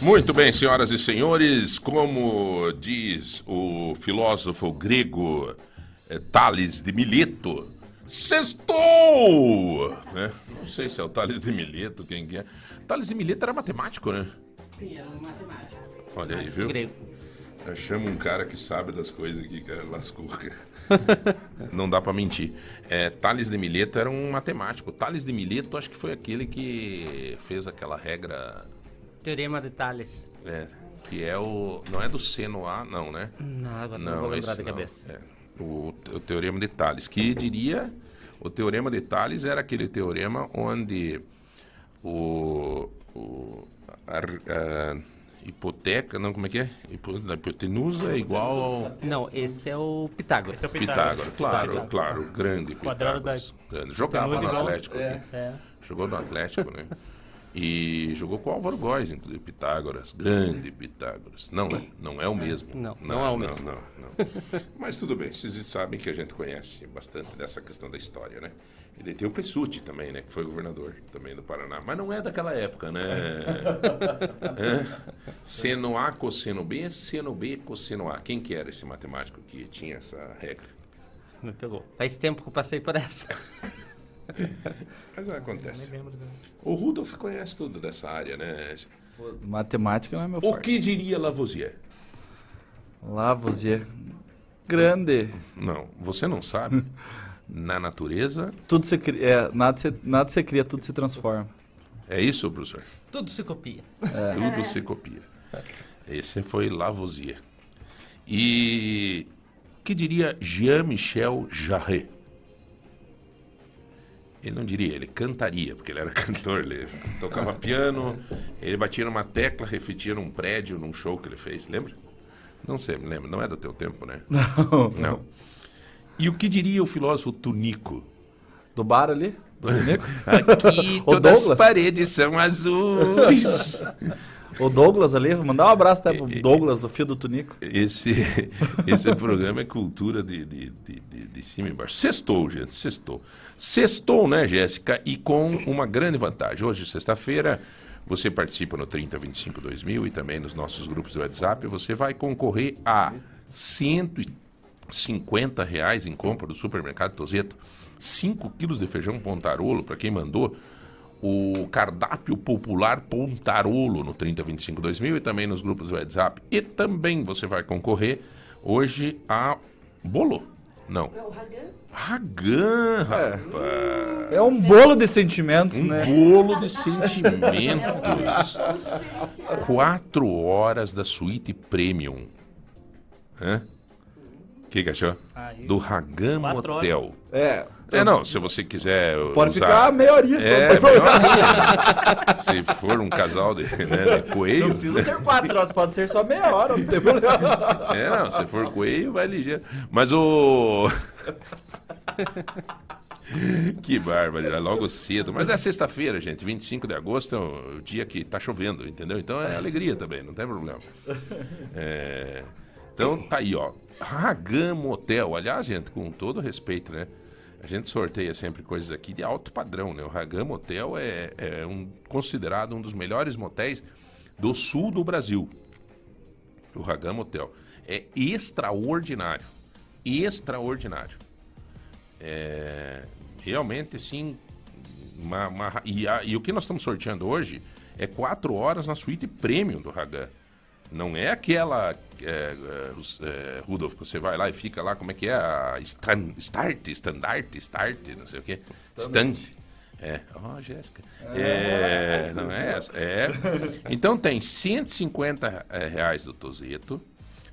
Muito bem, senhoras e senhores, como diz o filósofo grego eh, Tales de Mileto, sextou! Né? Não sei se é o Tales de Mileto, quem que é. Tales de Mileto era matemático, né? Sim, era um matemático. Olha aí, viu? Grego. Achamos um cara que sabe das coisas aqui, cara. Lascou. cara. Não dá pra mentir. É, Tales de Mileto era um matemático. Tales de Mileto acho que foi aquele que fez aquela regra. Teorema de Tales. é, que é o. Não é do seno A, não, né? Não, agora não, vou lembrar de cabeça. É, o, o teorema de Tales, que diria. O teorema de Tales era aquele teorema onde o. o a, a hipoteca, não, como é que é? Hipo- A hipotenusa é igual ao. Não, esse é o Pitágoras. Esse é o Pitágoras, claro, Pitágoras. claro, grande Quadrado Pitágoras. da- Grande. Jogava no Atlético. né? É. Jogou no Atlético, né? E jogou com o Álvaro Góes, inclusive, Pitágoras, grande Pitágoras. Não é, não é o mesmo. Não, não é o mesmo. Não, não. Mas tudo bem, vocês sabem que a gente conhece bastante dessa questão da história, né? E tem o Pessutti também, né? Que foi governador também do Paraná. Mas não é daquela época, né? é. Seno A, cosseno B, seno B, cosseno A. Quem que era esse matemático que tinha essa regra? Me pegou. Faz tempo que eu passei por essa. Mas acontece. Lembro dela. O Rudolf conhece tudo dessa área, né? Matemática não é meu O forte. que diria Lavoisier? Lavoisier. Grande. Não, você não sabe. Na natureza, Tudo se cria, é, nada, se, nada se cria, tudo se transforma. é isso, professor? Tudo se copia. Tudo se copia. Esse foi Lavoisier. E que diria Jean-Michel Jarre? Ele não diria, ele cantaria, porque ele era cantor, ele tocava piano, ele batia numa tecla, refletia num prédio, num show que ele fez, lembra? Não sei, me lembro, não é do teu tempo, né? Não. Não. E o que diria o filósofo Tunico? Do bar ali? Do Nico? Aqui O todas as Douglas? paredes são azuis. O Douglas ali, vou mandar um abraço até pro Douglas, o filho do Tunico. Esse, esse programa é cultura de, de, de, de, de cima e embaixo. Sextou, gente, sextou. Sextou, né, Jéssica? E com uma grande vantagem. Hoje, sexta-feira, você participa no 3025 2000 e também nos nossos grupos do WhatsApp. Você vai concorrer a 150 reais em compra do supermercado Tozeto. 5 quilos de feijão pontarolo, para quem mandou o cardápio popular Pontarolo no 3025 2000 e também nos grupos do WhatsApp. E também você vai concorrer hoje a bolo. Não. Ragan, rapaz. É um bolo de sentimentos, Um né? bolo de sentimentos. Quatro horas da suíte premium. Hã? O que, que achou? Aí- Do Ragan Quatro Hotel. É. É, não, se você quiser. Pode usar- ficar meia horinha. É, não tem problema. melhor. Se for um casal de, né, de coelho. Não precisa ser quatro horas, pode ser só meia hora, não tem problema. É, não, se for coelho, vai ligeiro. Mas o. que bárbaro, é logo cedo. Mas é sexta-feira, gente, 25 de agosto é o dia que tá chovendo, entendeu? Então é alegria também, não tem problema. É, Então tá aí, ó. Ragan Motel. Aliás, gente, com todo respeito, né? A gente sorteia sempre coisas aqui de alto padrão, né? O Ragan Motel é, é um, considerado um dos melhores motéis do sul do Brasil o Ragan Motel. É extraordinário. Extraordinário. É, realmente, assim. uma- uma- e, a- e o que nós estamos sorteando hoje é quatro horas na suíte premium do Ragan. Não é aquela. É, é, é, Rudolf, que você vai lá e fica lá, como é que é? A stan, start, standard, start, não sei o quê. Stand. É, ó, Jéssica. É, não é essa? É. Então tem 150 eh, reais do Tozeto,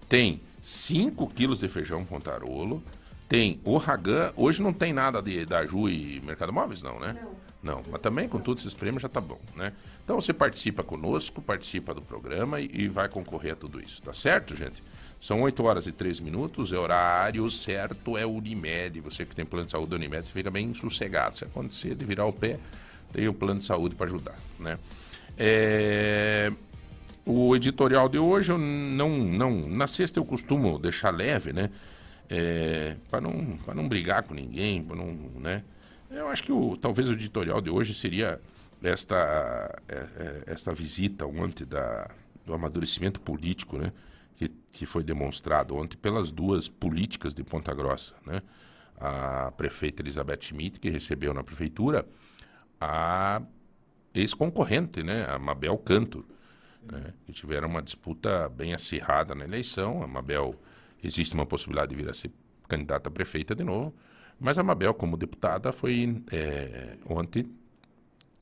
tem 5 quilos de feijão pontarolo, tem o Ragan. Hoje não tem nada de, da Ju e Mercado Móveis, não, né? Não. Não, mas também com todos esses prêmios já tá bom, né? Então você participa conosco, participa do programa e, e vai concorrer a tudo isso, tá certo, gente? São 8 horas e 13 minutos, é horário certo, é Unimed. Você que tem plano de saúde da Unimed, fica bem sossegado. Se acontecer de virar o pé, tem o plano de saúde para ajudar, né? É, O editorial de hoje, eu não, não. Na sexta eu costumo deixar leve, né? É, para não, pra não brigar com ninguém, para não. Né? Eu acho que o, talvez o editorial de hoje seria esta, é, é, esta visita ontem da, do amadurecimento político, né? Que, que foi demonstrado ontem pelas duas políticas de Ponta Grossa, né? A prefeita Elizabeth Schmidt, que recebeu na prefeitura a ex-concorrente, né? A Mabel Canto, né? que tiveram uma disputa bem acirrada na eleição. A Mabel, existe uma possibilidade de vir a ser candidata a prefeita de novo, mas a Mabel, como deputada, foi é, ontem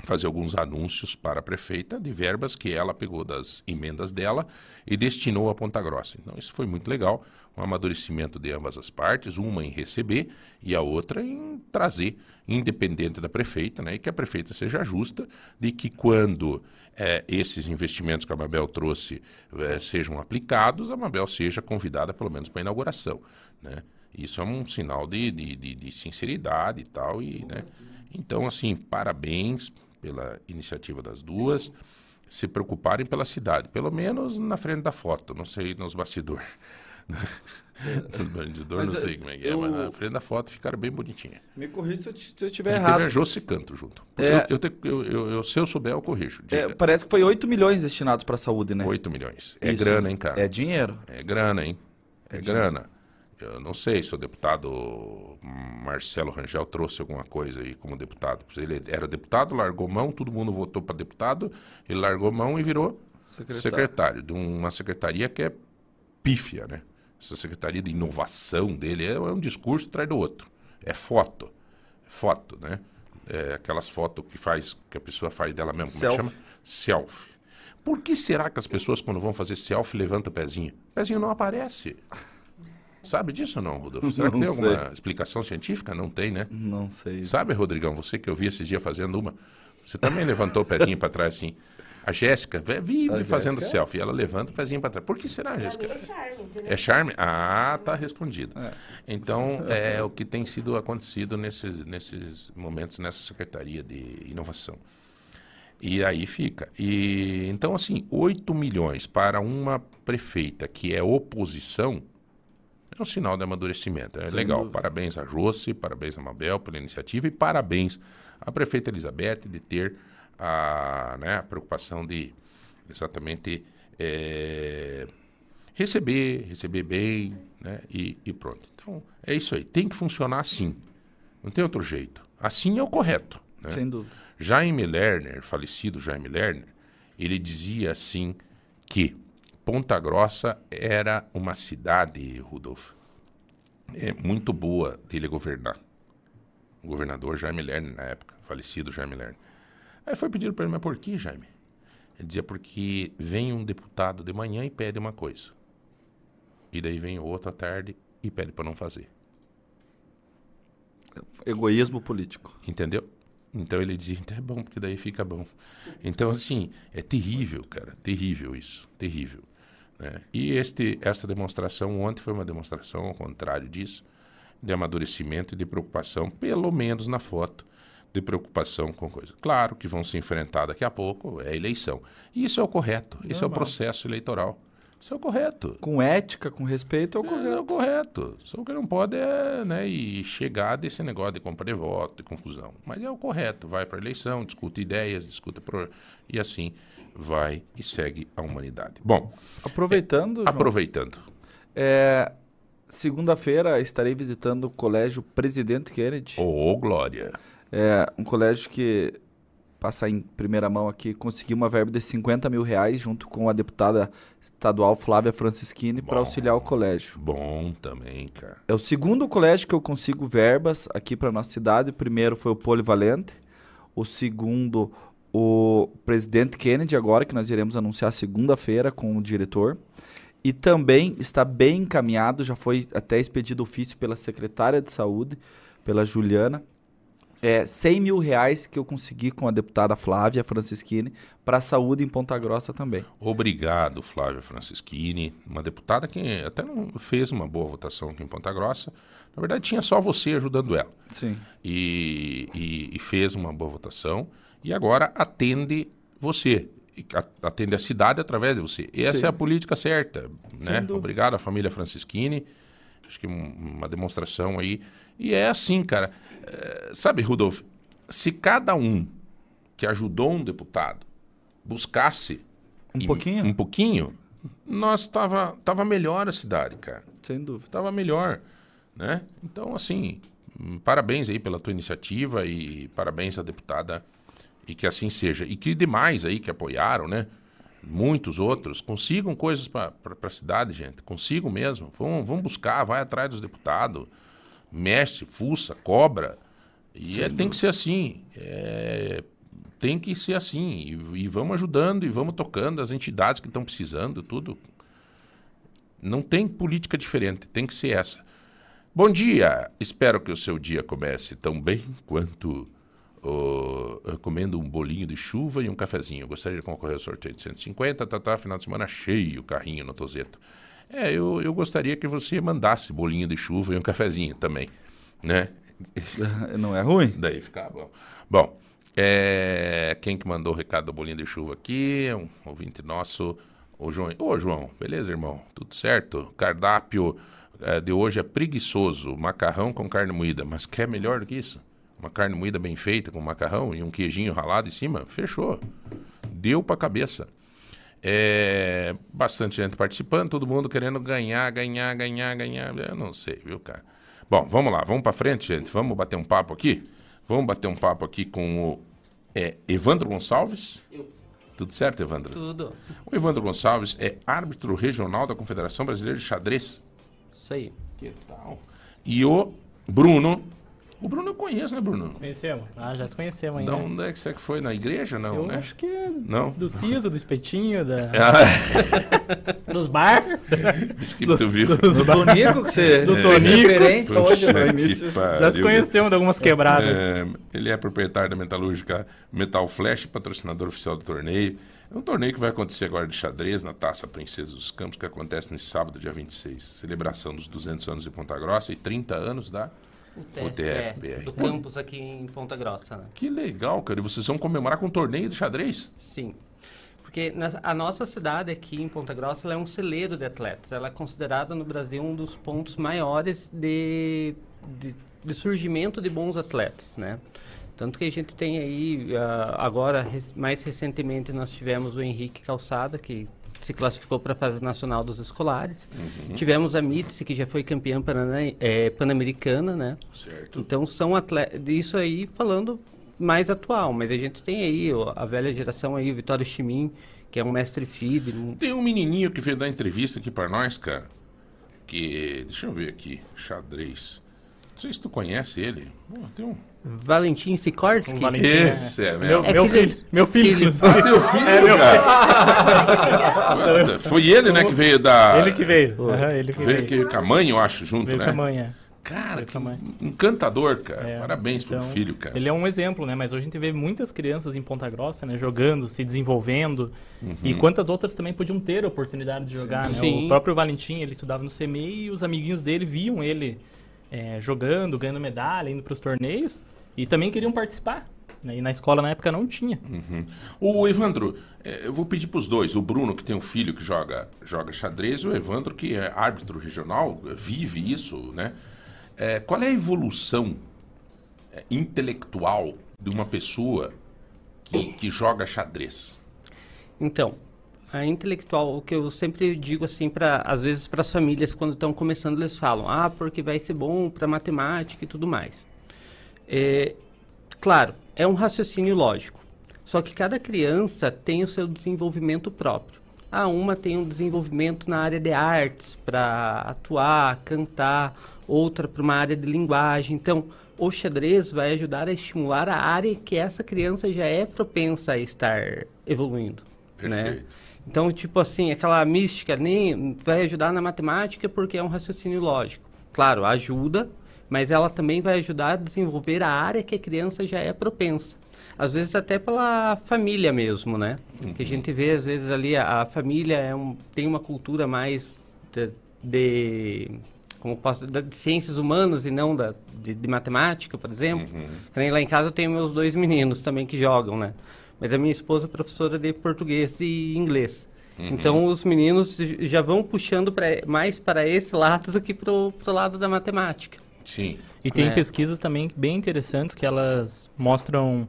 fazer alguns anúncios para a prefeita de verbas que ela pegou das emendas dela e destinou a Ponta Grossa. Então, isso foi muito legal, um amadurecimento de ambas as partes, uma em receber e a outra em trazer, independente da prefeita, né, e que a prefeita seja justa, de que quando é, esses investimentos que a Mabel trouxe é, sejam aplicados, a Mabel seja convidada pelo menos para a inauguração. Né? Isso é um sinal de, de, de, de sinceridade e tal. E, né? Então, assim, parabéns pela iniciativa das duas. Se preocuparem pela cidade, pelo menos na frente da foto, não sei nos bastidores. no bastidor não sei como é que é, mas na frente da foto ficaram bem bonitinha. Me corrija se eu, estiver errado. teve a Josi Canto junto. É. eu, eu, eu- eu- eu- se eu souber, eu corrijo. É, parece que foi 8 milhões destinados para a saúde, né? 8 milhões. É Isso. grana, hein, cara? É dinheiro. É grana, hein? É, grana. Eu não sei se o deputado Marcelo Rangel trouxe alguma coisa aí como deputado. Ele era deputado, largou mão, todo mundo votou para deputado, ele largou mão e virou Secretário. secretário, de uma secretaria que é pífia, né? Essa secretaria de inovação dele é, um discurso atrás do outro. É foto. É foto, né? É aquelas fotos que faz, que a pessoa faz dela mesma, como é chama? Selfie. Por que será que as pessoas, quando vão fazer selfie, levantam o pezinho? O pezinho não aparece. Sabe disso ou não, Rodolfo? Será que Não tem alguma sei. explicação científica? Não tem, né? Não sei. Sabe, Rodrigão, você que eu vi esses dias fazendo uma, você também levantou o pezinho para trás assim. A Jéssica vive A fazendo Jéssica? selfie, ela levanta o pezinho para trás. Por que será, Pra Jéssica? é charme, entendeu? É charme? Ah, tá respondido. É. Então, é o que tem sido acontecido nesses, nesses momentos nessa Secretaria de Inovação. E aí fica. E então, assim, 8 milhões para uma prefeita que é oposição é um sinal de amadurecimento. É Sem legal. dúvida. Parabéns a Josi, parabéns a Mabel pela iniciativa e parabéns à prefeita Elizabeth de ter a, né, a preocupação de exatamente eh, receber, receber bem, né, e, e pronto. Então, é isso aí. Tem que funcionar assim. Não tem outro jeito. Assim é o correto. né? Sem dúvida. Jaime Lerner, falecido Jaime Lerner, ele dizia assim que Ponta Grossa era uma cidade, Rudolf, é, muito boa dele governar. O governador Jaime Lerner, na época, falecido Jaime Lerner. Aí foi pedido para ele, mas por que, Jaime? Ele dizia, porque vem um deputado de manhã e pede uma coisa. E daí vem outro à tarde e pede para não fazer. Egoísmo político. Entendeu? Então ele dizia, então é bom, porque daí fica bom. Então, assim, é terrível, cara. Terrível isso. Terrível. Né? E este, esta demonstração ontem foi uma demonstração ao contrário disso, de amadurecimento e de preocupação, pelo menos na foto, de preocupação com coisa. Claro que vão se enfrentar daqui a pouco, é a eleição. E isso é o correto, isso é o processo eleitoral. Isso é o correto. Com ética, com respeito, é o É, correto. o correto. Só que não pode é, né, e chegar desse negócio de compra de voto, de confusão. Mas é o correto. Vai para a eleição, discute ideias, discuta pro... e assim vai e segue a humanidade. Bom, Aproveitando, João, aproveitando. é, segunda-feira estarei visitando o Colégio Presidente Kennedy. Ô, Glória. É um colégio que, passar em primeira mão aqui, conseguiu uma verba de 50 mil reais junto com a deputada estadual Flávia Francischini para auxiliar o colégio. Bom também, cara. É o segundo colégio que eu consigo verbas aqui para nossa cidade. O primeiro foi o Polivalente. O segundo, o Presidente Kennedy, agora que nós iremos anunciar segunda-feira com o diretor. E também está bem encaminhado, já foi até expedido ofício pela secretária de saúde, pela Juliana. É 100 mil reais que eu consegui com a deputada Flávia Francischini para a saúde em Ponta Grossa também. Obrigado, Flávia Francischini, uma deputada que até não fez uma boa votação aqui em Ponta Grossa. Na verdade, tinha só você ajudando ela. Sim. e, e- e fez uma boa votação e agora atende você, atende a cidade através de você. E essa Sim. é a política certa, né? dúvida. Obrigado à família Francischini, acho que um- uma demonstração aí. E é assim, cara. Eh, sabe, Rudolf, se cada um que ajudou um deputado buscasse Um e- pouquinho? Um pouquinho, nós tava, tava melhor a cidade, cara. Sem dúvida. Tava melhor, né? Então, assim, hum, parabéns aí pela tua iniciativa e parabéns à deputada e que assim seja. E que demais aí que apoiaram, né? Muitos outros consigam coisas para a cidade, gente. Consigam mesmo. Vão, vão buscar, vai atrás dos deputados, mexe, fuça, cobra. E é- tem que ser assim. É, tem que ser assim. E, e vamos ajudando e vamos tocando as entidades que estão precisando, tudo. Não tem política diferente, tem que ser essa. Bom dia! Espero que o seu dia comece tão bem quanto o- comendo um bolinho de chuva e um cafezinho. Gostaria de concorrer ao sorteio de 150, tá, tá, final de semana cheio, carrinho no Tozeto. É, eu, eu gostaria que você mandasse bolinho de chuva e um cafezinho também, né? Não é ruim? Daí fica bom. Bom, é, quem que mandou o recado do bolinho de chuva aqui? É Um ouvinte nosso, o João. Ô, João, beleza, irmão? Tudo certo? Cardápio é, de hoje é preguiçoso, macarrão com carne moída. Mas quer melhor do que isso? Uma carne moída bem feita com macarrão e um queijinho ralado em cima? Fechou. Deu pra cabeça. É, bastante gente participando, todo mundo querendo ganhar, ganhar, ganhar, ganhar. Eu não sei, viu, cara? Bom, vamos lá, vamos pra frente, gente. Vamos bater um papo aqui? Vamos bater um papo aqui com o é, Evandro Gonçalves. Tudo certo, Evandro? Tudo. O Evandro Gonçalves é árbitro regional da Confederação Brasileira de Xadrez. Isso aí. Que tal? E o Bruno. O Bruno eu conheço, né, Bruno? Conhecemos? Ah, já se conhecemos Da ainda. onde é que você que foi? Na igreja, não, Eu né? acho que é Não? do Ciso, do Espetinho, da... Ah, dos bar. acho que tu viu. Do Tonico que você Do fez Tonico. referência hoje Puxa no que início. pariu. Já se conhecemos de algumas quebradas. É, ele é proprietário da metalúrgica Metal Flash, patrocinador oficial do torneio. É um torneio que vai acontecer agora de xadrez na Taça Princesa dos Campos, que acontece nesse sábado, dia 26. Celebração dos 200 anos de Ponta Grossa e 30 anos da... O TFBR. Do campus aqui em Ponta Grossa, né? Que legal, cara. E vocês vão comemorar com um torneio de xadrez? Sim. Porque na- a nossa cidade aqui em Ponta Grossa é um celeiro de atletas. Ela é considerada no Brasil um dos pontos maiores de, de, de surgimento de bons atletas, né? Tanto que a gente tem aí, ah, agora, mais recentemente, nós tivemos o Henrique Calçada, que se classificou para a fase nacional dos escolares. Tivemos a Mitzi, que já foi campeã eh, pan-americana, né? Certo. Então são atletas, isso aí falando mais atual, mas a gente tem aí ó, a velha geração aí, o Vitório Chimin, que é um mestre feed, Tem um menininho que veio dar entrevista aqui pra nós, cara. Que. Deixa eu ver aqui. Xadrez. Não sei se tu conhece ele. Pô, tem um. Valentim Sikorsky. Um Valentim, Esse é Meu, mesmo. meu É filho- filho. Meu filho. Ah, teu filho, cara. Foi ele, né, que veio da. Ele que veio. Aham, ele que Veio veio. com a mãe, eu acho, junto, Veio né? com a mãe, é. Cara, que encantador, cara. É, Parabéns pro então, filho, cara. Ele é um exemplo, né? Mas hoje a gente vê muitas crianças em Ponta Grossa, né? Jogando, se desenvolvendo. E Uhum. quantas outras também podiam ter a oportunidade de jogar, né? Sim. O próprio Valentim, ele estudava no CMEI e os amiguinhos dele viam ele é, jogando, ganhando medalha, indo para os torneios. E também queriam participar. Né? E na escola, na época, não tinha. Uhum. O Evandro, eh, eu vou pedir pros dois. O Bruno, que tem um filho que joga, joga xadrez, e o Evandro, que é árbitro regional, vive isso, né? Eh, qual é a evolução eh, intelectual de uma pessoa que, que joga xadrez? Então, a intelectual, o que eu sempre digo assim para às vezes para as famílias quando estão começando, eles falam: "Ah, porque vai ser bom para matemática e tudo mais". É, claro, é um raciocínio lógico. Só que cada criança tem o seu desenvolvimento próprio. Ah, uma tem um desenvolvimento na área de artes para atuar, cantar, outra para uma área de linguagem. Então, o xadrez vai ajudar a estimular a área que essa criança já é propensa a estar evoluindo, né? Perfeito. Então, tipo assim, aquela mística nem vai ajudar na matemática porque é um raciocínio lógico. Claro, ajuda, mas ela também vai ajudar a desenvolver a área que a criança já é propensa. Às vezes até pela família mesmo, né? Que a gente vê, às vezes, ali a, a família é um, tem uma cultura mais de, de- como posso, de ciências humanas e não da, de, de matemática, por exemplo. Que nem lá em casa eu tenho meus dois meninos também que jogam, né? Mas a minha esposa é professora de português e inglês. Então os meninos já vão puxando pra, mais para esse lado do que para o lado da matemática. Sim. E tem É. pesquisas também bem interessantes que elas mostram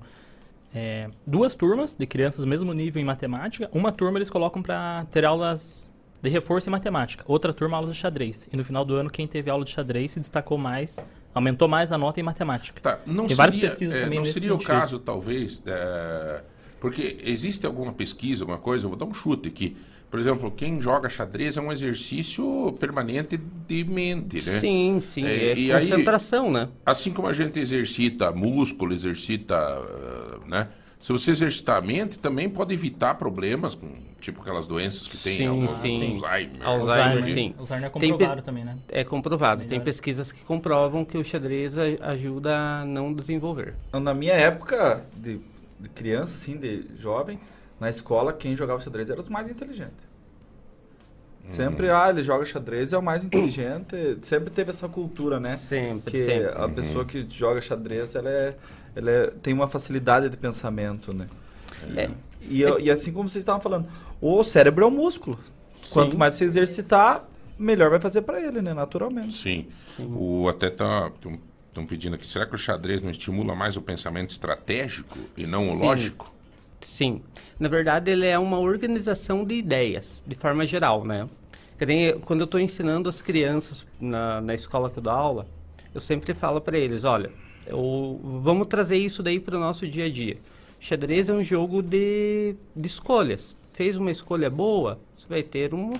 é, duas turmas de crianças do mesmo nível em matemática. Uma turma eles colocam para ter aulas de reforço em matemática. Outra turma, aulas de xadrez. E no final do ano, quem teve aula de xadrez se destacou mais, aumentou mais a nota em matemática. Tá, não Tem várias seria, pesquisas é, também não seria o sentido. caso, talvez, é, porque existe alguma pesquisa, alguma coisa, eu vou dar um chute aqui. Por exemplo, quem joga xadrez é um exercício permanente de mente, né? Sim, sim. É, É, e aí- concentração, né? Assim como a gente exercita músculo, exercita, ah, né? Se você exercitar a mente, também pode evitar problemas, com, tipo aquelas doenças que tem Sim, alguns sim. Alzheimer. Alzheimer, né? sim. Alzheimer é comprovado também, né? É comprovado. Tem pesquisas que comprovam que o xadrez ajuda a não desenvolver. Então, Na minha época de, de criança, assim, de jovem, na escola, quem jogava xadrez era os mais inteligentes. Sempre, ah, ele joga xadrez, é o mais inteligente. Sempre teve essa cultura, né? Sempre, Que sempre. a pessoa que joga xadrez, ela, é, ela é- tem uma facilidade de pensamento, né? É. E, e assim como vocês estavam falando, o cérebro é um músculo. Quanto Sim. mais você exercitar, melhor vai fazer pra ele, né? Naturalmente. Sim. O, até estão pedindo aqui, será que o xadrez não estimula mais o pensamento estratégico e não o Sim. lógico? Sim. Na verdade, ele é uma organização de ideias, de forma geral, né? Quando eu estou ensinando as crianças na, na escola que eu dou aula, eu sempre falo para eles, olha, eu- vamos trazer isso daí para o nosso dia a dia. Xadrez é um jogo de, de escolhas. Fez uma escolha boa, você vai ter uma...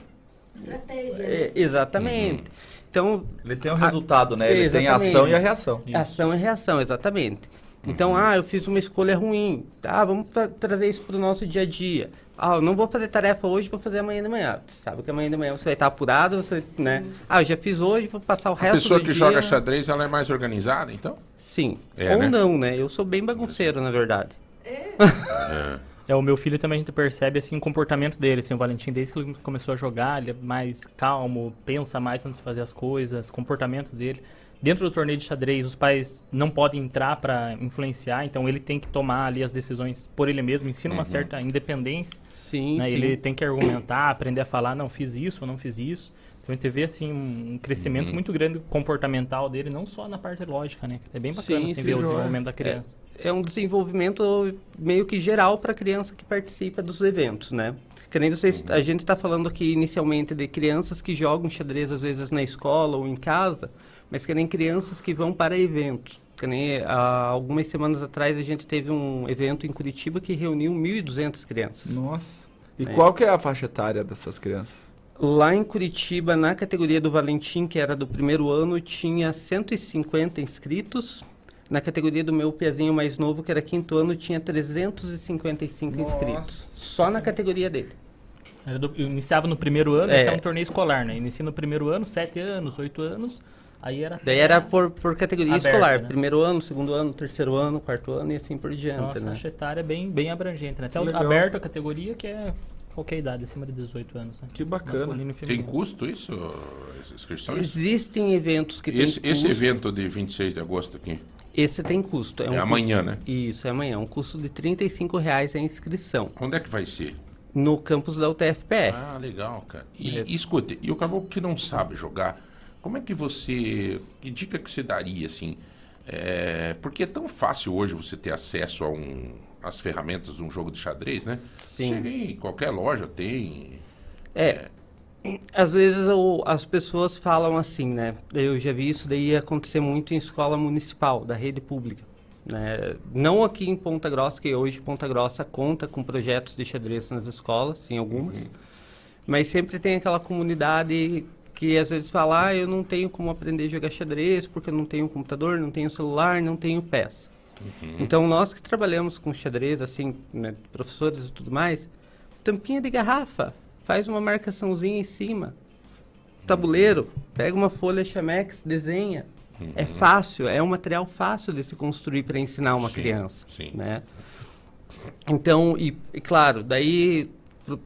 Estratégia. É, né? exatamente. Então, Ele tem um A- resultado, né? Ele tem a Exatamente. ação e a reação. Ação e reação, exatamente. Então, ah, eu fiz uma escolha ruim. Tá, vamos tra- trazer isso para o nosso dia a dia. Ah, eu não vou fazer tarefa hoje, vou fazer amanhã de manhã. Você sabe que amanhã de manhã você vai estar apurado, você, né? Ah, eu já fiz hoje, vou passar o A resto pessoa do que dia... joga xadrez, ela é mais organizada, então? Sim. É, Ou né? não, né? Eu sou bem bagunceiro, na verdade. É, o meu filho também a gente percebe assim o comportamento dele, assim, o Valentim desde que ele começou a jogar, ele é mais calmo, pensa mais antes de fazer as coisas, comportamento dele. Dentro do torneio de xadrez, os pais não podem entrar para influenciar, então ele tem que tomar ali as decisões por ele mesmo, ensina uma certa independência, Sim, né? sim. Ele tem que argumentar, aprender a falar, não fiz isso, ou não fiz isso. Então a gente vê assim um crescimento muito grande comportamental dele, não só na parte lógica, né? É bem bacana Sim, assim, sim, ver o desenvolvimento da criança. é um desenvolvimento meio que geral para a criança que participa dos eventos, né? Que nem vocês, a gente está falando aqui inicialmente de crianças que jogam xadrez às vezes na escola ou em casa, mas que nem crianças que vão para eventos. Que nem há algumas semanas atrás a gente teve um evento em Curitiba que reuniu 1.200 crianças. Nossa. E É. qual que é a faixa etária dessas crianças? Lá em Curitiba, na categoria do Valentim, que era do primeiro ano, tinha 150 inscritos. Na categoria do meu pezinho mais novo, que era quinto ano, tinha 355 Nossa. inscritos. Só na categoria dele. Do- eu iniciava no primeiro ano, É. esse é um torneio escolar, né? Inicia no primeiro ano, sete anos, oito anos, aí era... Daí era por, por categoria Aberta, escolar. né? Primeiro ano, segundo ano, terceiro ano, quarto ano e assim por Então, diante, a né? faixa etária é bem, bem abrangente, né? Até legal. aberto a categoria, que é qualquer idade, acima de 18 anos, né? Que bacana. E Tem custo isso, inscrições? Existem eventos que Esse, têm esse custo. evento de 26 de agosto aqui, Esse tem custo. é, um amanhã, custo- né? Isso, é amanhã. Um custo de 35 reais a inscrição. Onde é que vai ser? No campus da UTFPR. Ah, legal, cara. E, É. e escute, e o caboclo que não sabe jogar, como é que você. Que dica que você daria, assim? É, porque é tão fácil hoje você ter acesso a um, às ferramentas de um jogo de xadrez, né? Sim. Chega em qualquer loja tem. É, às vezes o- as pessoas falam assim, né? Eu já vi isso daí acontecer muito em escola municipal, da rede pública. Né? Não aqui em Ponta Grossa, que hoje Ponta Grossa conta com projetos de xadrez nas escolas, em algumas. Mas sempre tem aquela comunidade que às vezes fala, ah, eu não tenho como aprender a jogar xadrez porque eu não tenho computador, não tenho celular, não tenho peça. Então nós que trabalhamos com xadrez, assim, né, professores e tudo mais, tampinha de garrafa, faz uma marcaçãozinha em cima, tabuleiro, pega uma folha chamex, desenha. É fácil, é um material fácil de se construir para ensinar uma Sim, criança, sim. né? Então, e, e claro, daí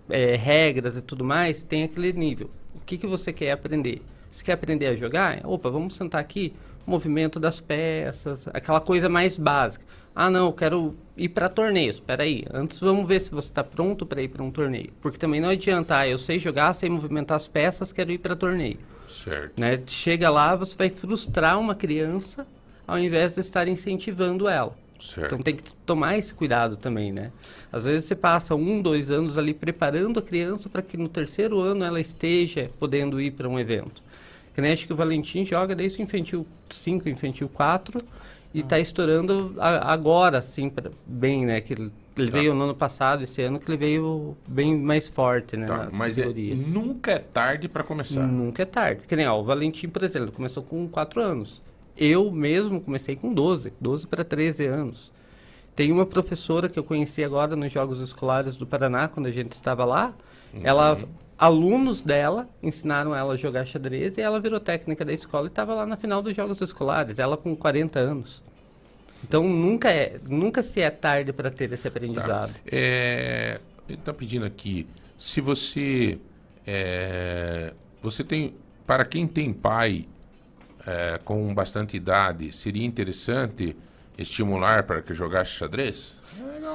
é, regras e tudo mais, tem aquele nível. O que, que você quer aprender? Você quer aprender a jogar? Opa, vamos sentar aqui, movimento das peças, aquela coisa mais básica. Ah, não, eu quero ir para torneios. Espera aí, antes vamos ver se você está pronto para ir para um torneio. Porque também não adianta, ah, eu sei jogar, sei movimentar as peças, quero ir para torneio. Certo. Né? Chega lá, você vai frustrar uma criança ao invés de estar incentivando ela. Certo. Então tem que tomar esse cuidado também, né? Às vezes você passa um, dois anos ali preparando a criança para que no terceiro ano ela esteja podendo ir para um evento. Que nem acho que o Valentim joga desde o infantil 5, infantil 4 e está estourando a- agora, assim, pra- bem, né? Que ele, ele Tá. veio no ano passado, esse ano, que ele veio bem mais forte, né? Tá, mas é- nunca é tarde para começar. Nunca é tarde. Que nem, ó, o Valentim, por exemplo, começou com 4 anos. Eu mesmo comecei com 12, 12 para 13 anos. Tem uma professora que eu conheci agora nos Jogos Escolares do Paraná, quando a gente estava lá. Ela, alunos dela ensinaram ela a jogar xadrez e ela virou técnica da escola e estava lá na final dos Jogos Escolares, ela com 40 anos. Então nunca é, nunca se é tarde para ter esse Tá. aprendizado. É, ele está pedindo aqui, se você é, você tem para quem tem pai é, com bastante idade, seria interessante estimular para que jogasse xadrez?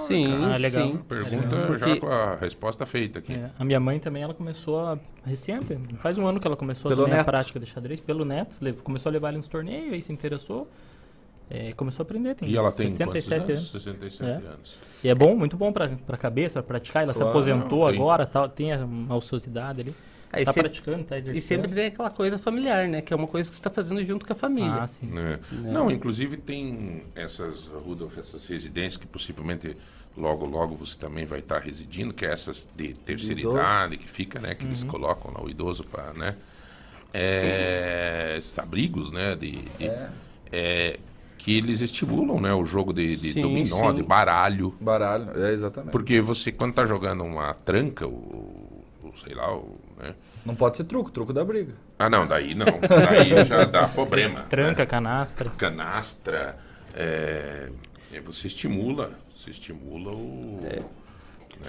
Sim, Ah, legal. sim. Pergunta já Porque- com a resposta feita aqui. É, a minha mãe também, ela começou a, recente, faz um ano que ela começou Pelo a neto. prática de xadrez, pelo neto, começou a levar ele nos torneios, aí se interessou, é, começou a aprender, tem E ela tem 67 quantos anos. anos? 67 É. anos. E é bom, muito bom pra, pra cabeça, pra praticar, ela Claro, se aposentou tem. agora, tal, tem a- uma ociosidade ali, Aí tá sempre- praticando, tá E exercitando. sempre tem aquela coisa familiar, né? Que é uma coisa que você está fazendo junto com a família. Ah, sim. né? Não, inclusive tem essas, Rudolf, essas residências que possivelmente logo, logo você também vai estar residindo, que é essas de terceira idoso. idade, que fica, né? Que eles colocam lá o idoso para, né? É, esses abrigos, né? De, de- é, que eles estimulam, né? O jogo de, de Sim, dominó, sim. de baralho. Baralho, é exatamente. Porque você, quando tá jogando uma tranca, o, o- sei lá, o, né? Não pode ser truco, truco da briga. Ah, não, daí não. Daí já dá problema. Tranca, né? canastra. canastra, é, é, você estimula, você estimula o...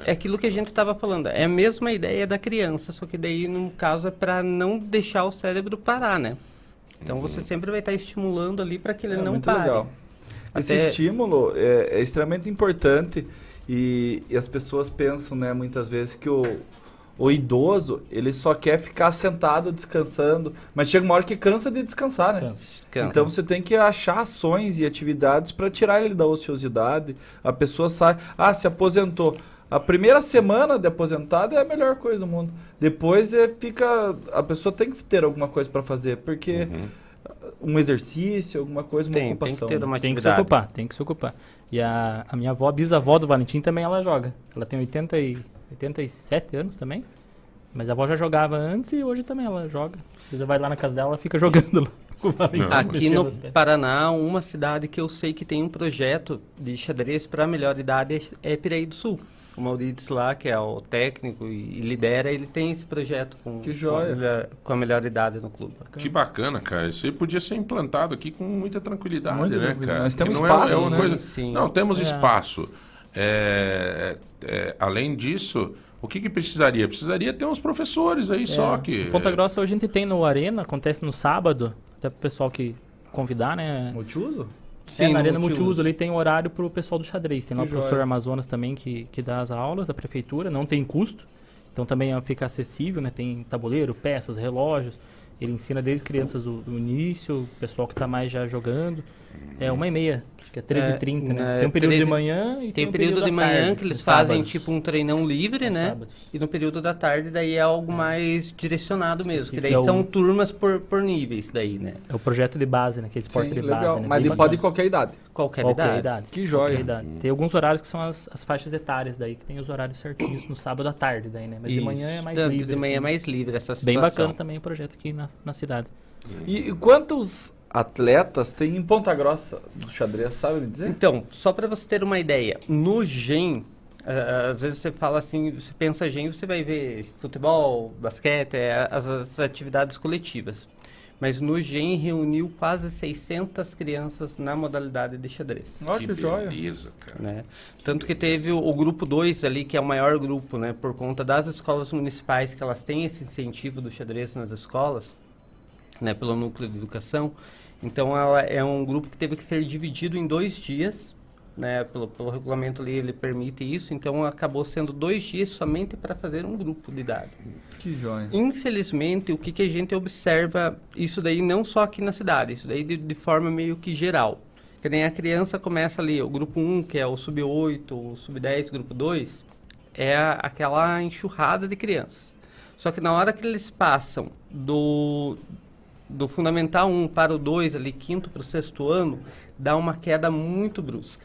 É aquilo que a gente estava falando. É a mesma ideia da criança, só que daí, no caso, é para não deixar o cérebro parar, né? Então você sempre vai estar estimulando ali para que ele É não muito pare. legal. Esse Até- estímulo é, é extremamente importante e, e as pessoas pensam, né, muitas vezes que o, o idoso ele só quer ficar sentado descansando, mas chega uma hora que cansa de descansar, né? Cansa. Cansa. Então você tem que achar ações e atividades para tirar ele da ociosidade. A pessoa sai, ah, se aposentou. A primeira semana de aposentado é a melhor coisa do mundo. Depois é, fica, a pessoa tem que ter alguma coisa para fazer, porque um exercício, alguma coisa, uma tem, tem que ocupação. ter né? uma Tem que se atividade. ocupar, tem que se ocupar. E a, a minha avó, a bisavó do Valentim também, ela joga. Ela tem 80 e, 87 anos também. Mas a avó já jogava antes e hoje também ela joga. Você vai lá na casa dela, ela fica jogando lá. Aqui no. Paraná, uma cidade que eu sei que tem um projeto de xadrez para melhor idade é é Piraí do Sul. O Maurides lá, que é o técnico e, e lidera, ele tem esse projeto com, Que joia. com, a, melhor, com a melhor idade no clube. Que bacana, cara. Isso aí podia ser implantado aqui com muita tranquilidade, Muita né, tranquilidade. cara? Nós temos não é- é, espaço, uma né? coisa... Sim. Não, temos É. espaço. É, é, além disso, o que, que precisaria? Precisaria ter uns professores aí só É, que... em Ponta Grossa hoje a gente tem no Arena, acontece no sábado, até pro pessoal que convidar, né? Multiuso? é, na no Arena multiuso. Multiuso ali tem horário pro pessoal do xadrez. Tem lá o Que professor joia. Amazonas também que, que dá as aulas, a prefeitura, não tem custo. Então também ó, fica acessível, né? Tem tabuleiro, peças, relógios. Ele ensina desde crianças do, do início, o pessoal que tá mais já jogando. É uma e meia, acho que é 13h30, né? né, Tem um período 13 de manhã e Tem um o período de manhã tarde, que eles fazem sábados. tipo um treinão livre, Nos né? sábados. E no período da tarde daí é algo mais direcionado mesmo. Que daí. É são turmas por, por níveis daí, né? É o projeto de base, né? Aquele esporte Sim, de legal. base, né? Mas de- pode de qualquer idade. Qualquer, Qualquer idade. idade. Que joia. Qualquer idade. Tem alguns horários que são as, as faixas etárias daí, que tem os horários certinhos no sábado à tarde daí, né? Mas de Isso. manhã é mais De- livre. De manhã é assim. mais livre essa situação. Bem bacana também o projeto aqui na, na cidade. E quantos atletas tem em Ponta Grossa do xadrez, sabe me dizer? Então, só para você ter uma ideia, no GEM, ah, às vezes você fala assim, você pensa GEM, você vai ver futebol, basquete, é, as, as atividades coletivas. Mas no GEM reuniu quase 600 crianças na modalidade de xadrez. Olha que, joia. beleza, cara. né? Tanto que teve o, o grupo 2 ali, que é o maior grupo, né? Por conta das escolas municipais, que elas têm esse incentivo do xadrez nas escolas, né? Pelo núcleo de educação. Então, ela é um grupo que teve que ser dividido em dois dias, né? Pelo, pelo regulamento ali, ele permite isso. Então, acabou sendo dois dias somente para fazer um grupo de idade. Que joia. Infelizmente, o que, que a gente observa, isso daí não só aqui na cidade, isso daí de, de forma meio que geral. Que nem a criança começa ali, o grupo 1, que é o sub-8, o sub-10, grupo 2, é a- aquela enxurrada de crianças. Só que na hora que eles passam do, do Fundamental 1 para o 2, ali, quinto para o sexto ano, dá uma queda muito brusca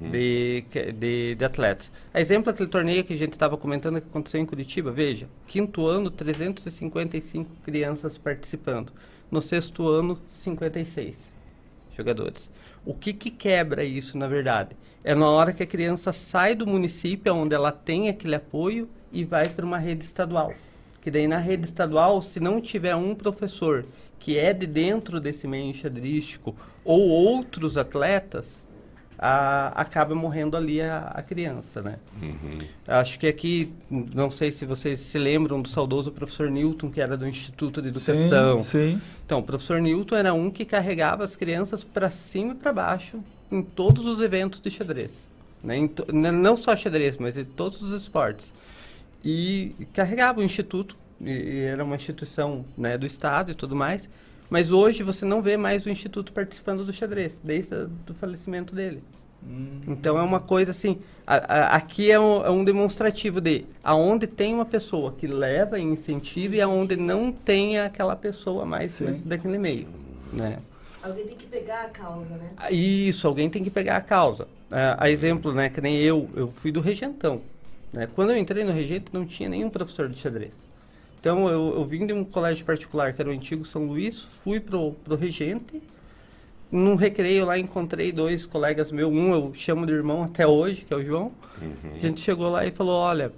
de, que- de, de atletas. A exemplo aquele torneio que a gente estava comentando que aconteceu em Curitiba, veja, quinto ano, 355 crianças participando. No sexto ano, 56 jogadores. O que, que quebra isso, na verdade? É na hora que a criança sai do município, onde ela tem aquele apoio, e vai para uma rede estadual. Que daí na rede estadual, se não tiver um professor que é de dentro desse meio enxadrístico, ou outros atletas, a- acaba morrendo ali a, a criança, né? Acho que aqui, não sei se vocês se lembram do saudoso professor Newton, que era do Instituto de Educação. Sim, sim. Então, o professor Newton era um que carregava as crianças para cima e para baixo em todos os eventos de xadrez. Né? To- não só xadrez, mas em todos os esportes. E carregava o instituto, e, era uma instituição né, do Estado e tudo mais. Mas hoje você não vê mais o instituto participando do xadrez, desde o falecimento dele. Então é uma coisa assim, a- a- aqui é um, é um demonstrativo de aonde tem uma pessoa que leva e incentiva e aonde não tem aquela pessoa mais da- daquele meio, né? Alguém tem que pegar a causa, né? Isso, alguém tem que pegar a causa. É, a exemplo, né, que nem eu, eu fui do Regentão. Né? Quando eu entrei no Regente, não tinha nenhum professor de xadrez. Então, eu, eu vim de um colégio particular, que era o antigo São Luís, fui pro, pro Regente. Num recreio lá, encontrei dois colegas meus, um eu chamo de irmão até hoje, que é o João. A gente chegou lá e falou, olha,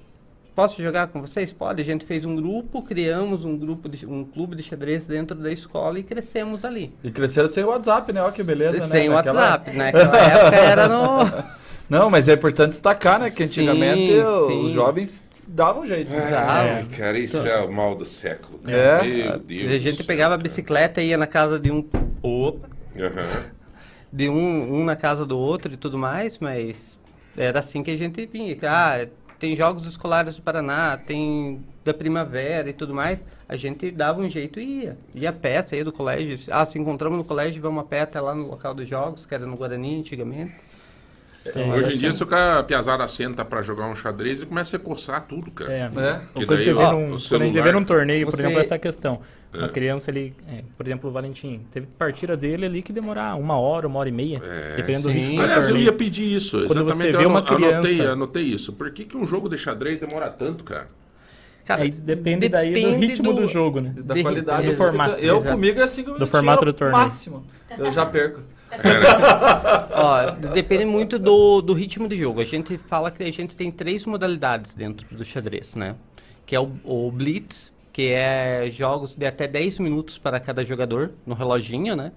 posso jogar com vocês? Pode. A gente fez um grupo, criamos um grupo, de, um clube de xadrez dentro da escola e crescemos ali. E cresceram sem o WhatsApp, né? Olha que beleza, né? Sem Naquela- WhatsApp, né? Naquela época era no... Não, mas é importante destacar, né? Que antigamente Sim, os sim. jovens davam jeito. né? Ai, cara, isso é o mal do século. cara. É. Meu Deus. a gente do pegava a bicicleta e ia na casa de um. Opa! Aham. De um, um na casa do outro e tudo mais, mas era assim que a gente vinha. Ah, tem jogos escolares do Paraná, tem da primavera e tudo mais. A gente dava um jeito e ia. Ia a pé, saía do colégio. Ah, se encontramos no colégio, vamos a pé até lá no local dos jogos, que era no Guarani antigamente. Hoje em dia, se o cara a piazada senta pra jogar um xadrez, ele começa a coçar tudo, cara. É. É. Que Quando a gente daí, vê ó, num- o quando a gente celular- vê num torneio, por Você- exemplo, essa questão. É. Uma criança ali, é, por exemplo, o Valentim, teve partida dele ali que demorar uma hora, uma hora e meia, dependendo do Sim. ritmo do Aliás, eu ia pedir isso. Quando exatamente. você vê eu uma ano- anotei, criança- anotei isso. Por que, que um jogo de xadrez demora tanto, cara? Cara, Aí depende, daí do depende ritmo do, do- jogo, né? Da De- qualidade do do formato, Eu, exato. comigo, é assim que eu Do formato do torneio. máximo. Eu já perco. Ó, depende muito do, do ritmo de jogo. A gente fala que a gente tem três modalidades dentro do xadrez, né? Que é o, o Blitz, que é jogos de até 10 minutos para cada jogador, no reloginho, né?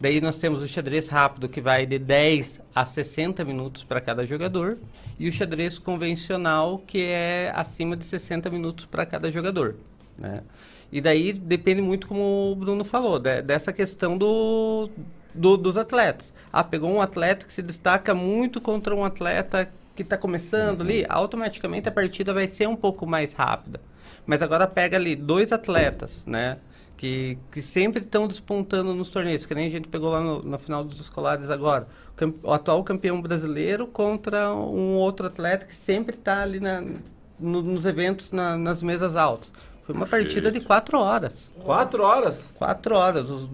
Daí nós temos o xadrez rápido, que vai de 10 a 60 minutos para cada jogador. E o xadrez convencional, que é acima de 60 minutos para cada jogador, né? E daí depende muito, como o Bruno falou, de- dessa questão do, do- dos atletas. Ah, pegou um atleta que se destaca muito contra um atleta que está começando ali, automaticamente a partida vai ser um pouco mais rápida. Mas agora pega ali dois atletas, né? Que, que sempre estão despontando nos torneios, que nem a gente pegou lá no, na final dos escolares agora. O, cam- o atual campeão brasileiro contra um outro atleta que sempre está ali na, no- nos eventos, na- nas mesas altas. Foi uma partida de quatro horas. Quatro horas. Quatro horas. Os-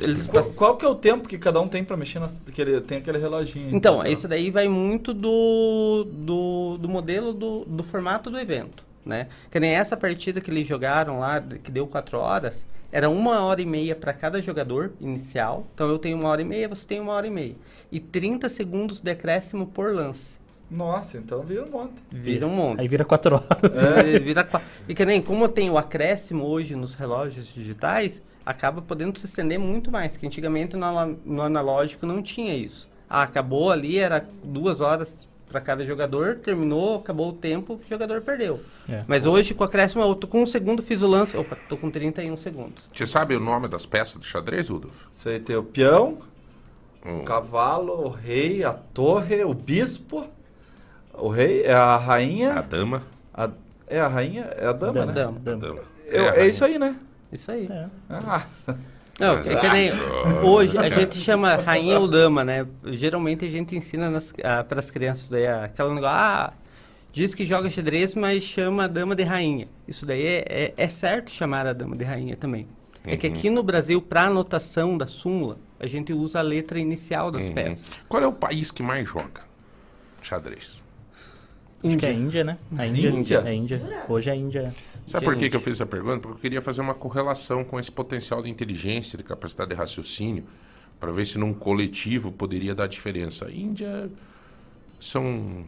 eles Qual, qual que é o tempo que cada um tem pra mexer? Nas, que ele, tem aquele reloginho. Então, isso daí vai muito do, do, do modelo do, do formato do evento, né? Que nem essa partida que eles jogaram lá, que deu quatro horas, era uma hora e meia para cada jogador inicial. Então, eu tenho uma hora e meia, você tem uma hora e meia. E 30 segundos de acréscimo por lance. Nossa, então vira um monte. Vira um monte. Aí vira quatro horas. É, vira qua- E que nem como tem o acréscimo hoje nos relógios digitais, acaba podendo se estender muito mais, que antigamente no, no analógico não tinha isso. Ah, acabou ali, era duas horas para cada jogador, terminou, acabou o tempo, o jogador perdeu. É. Mas hoje com o acréscimo, eu tô com um segundo, fiz o lance, opa, tô com 31 segundos. Você sabe o nome das peças de xadrez, Rudolf? Você tem o peão, Hum. o cavalo, o rei, a torre, o bispo. O rei é a rainha. A dama. a- é a rainha, é a dama, Dama, né? Dama, A dama. dama. Eu- é, rainha. isso aí, né? Isso aí. É. Ah, Não, é que nem hoje a gente chama rainha ou dama, né? Geralmente a gente ensina para as crianças daí aquela negócio, ah, diz que joga xadrez, mas chama a dama de rainha. Isso daí é, é, é certo chamar a dama de rainha também. Uhum. É que aqui no Brasil, para anotação da súmula, a gente usa a letra inicial das uhum. peças. Qual é o país que mais joga xadrez? Acho Índia. que é a Índia, né? A Índia. Índia. É Índia. Hoje é a Índia. Sabe por que, que eu fiz essa pergunta? Porque eu queria fazer uma correlação com esse potencial de inteligência, de capacidade de raciocínio, para ver se num coletivo poderia dar diferença. A Índia são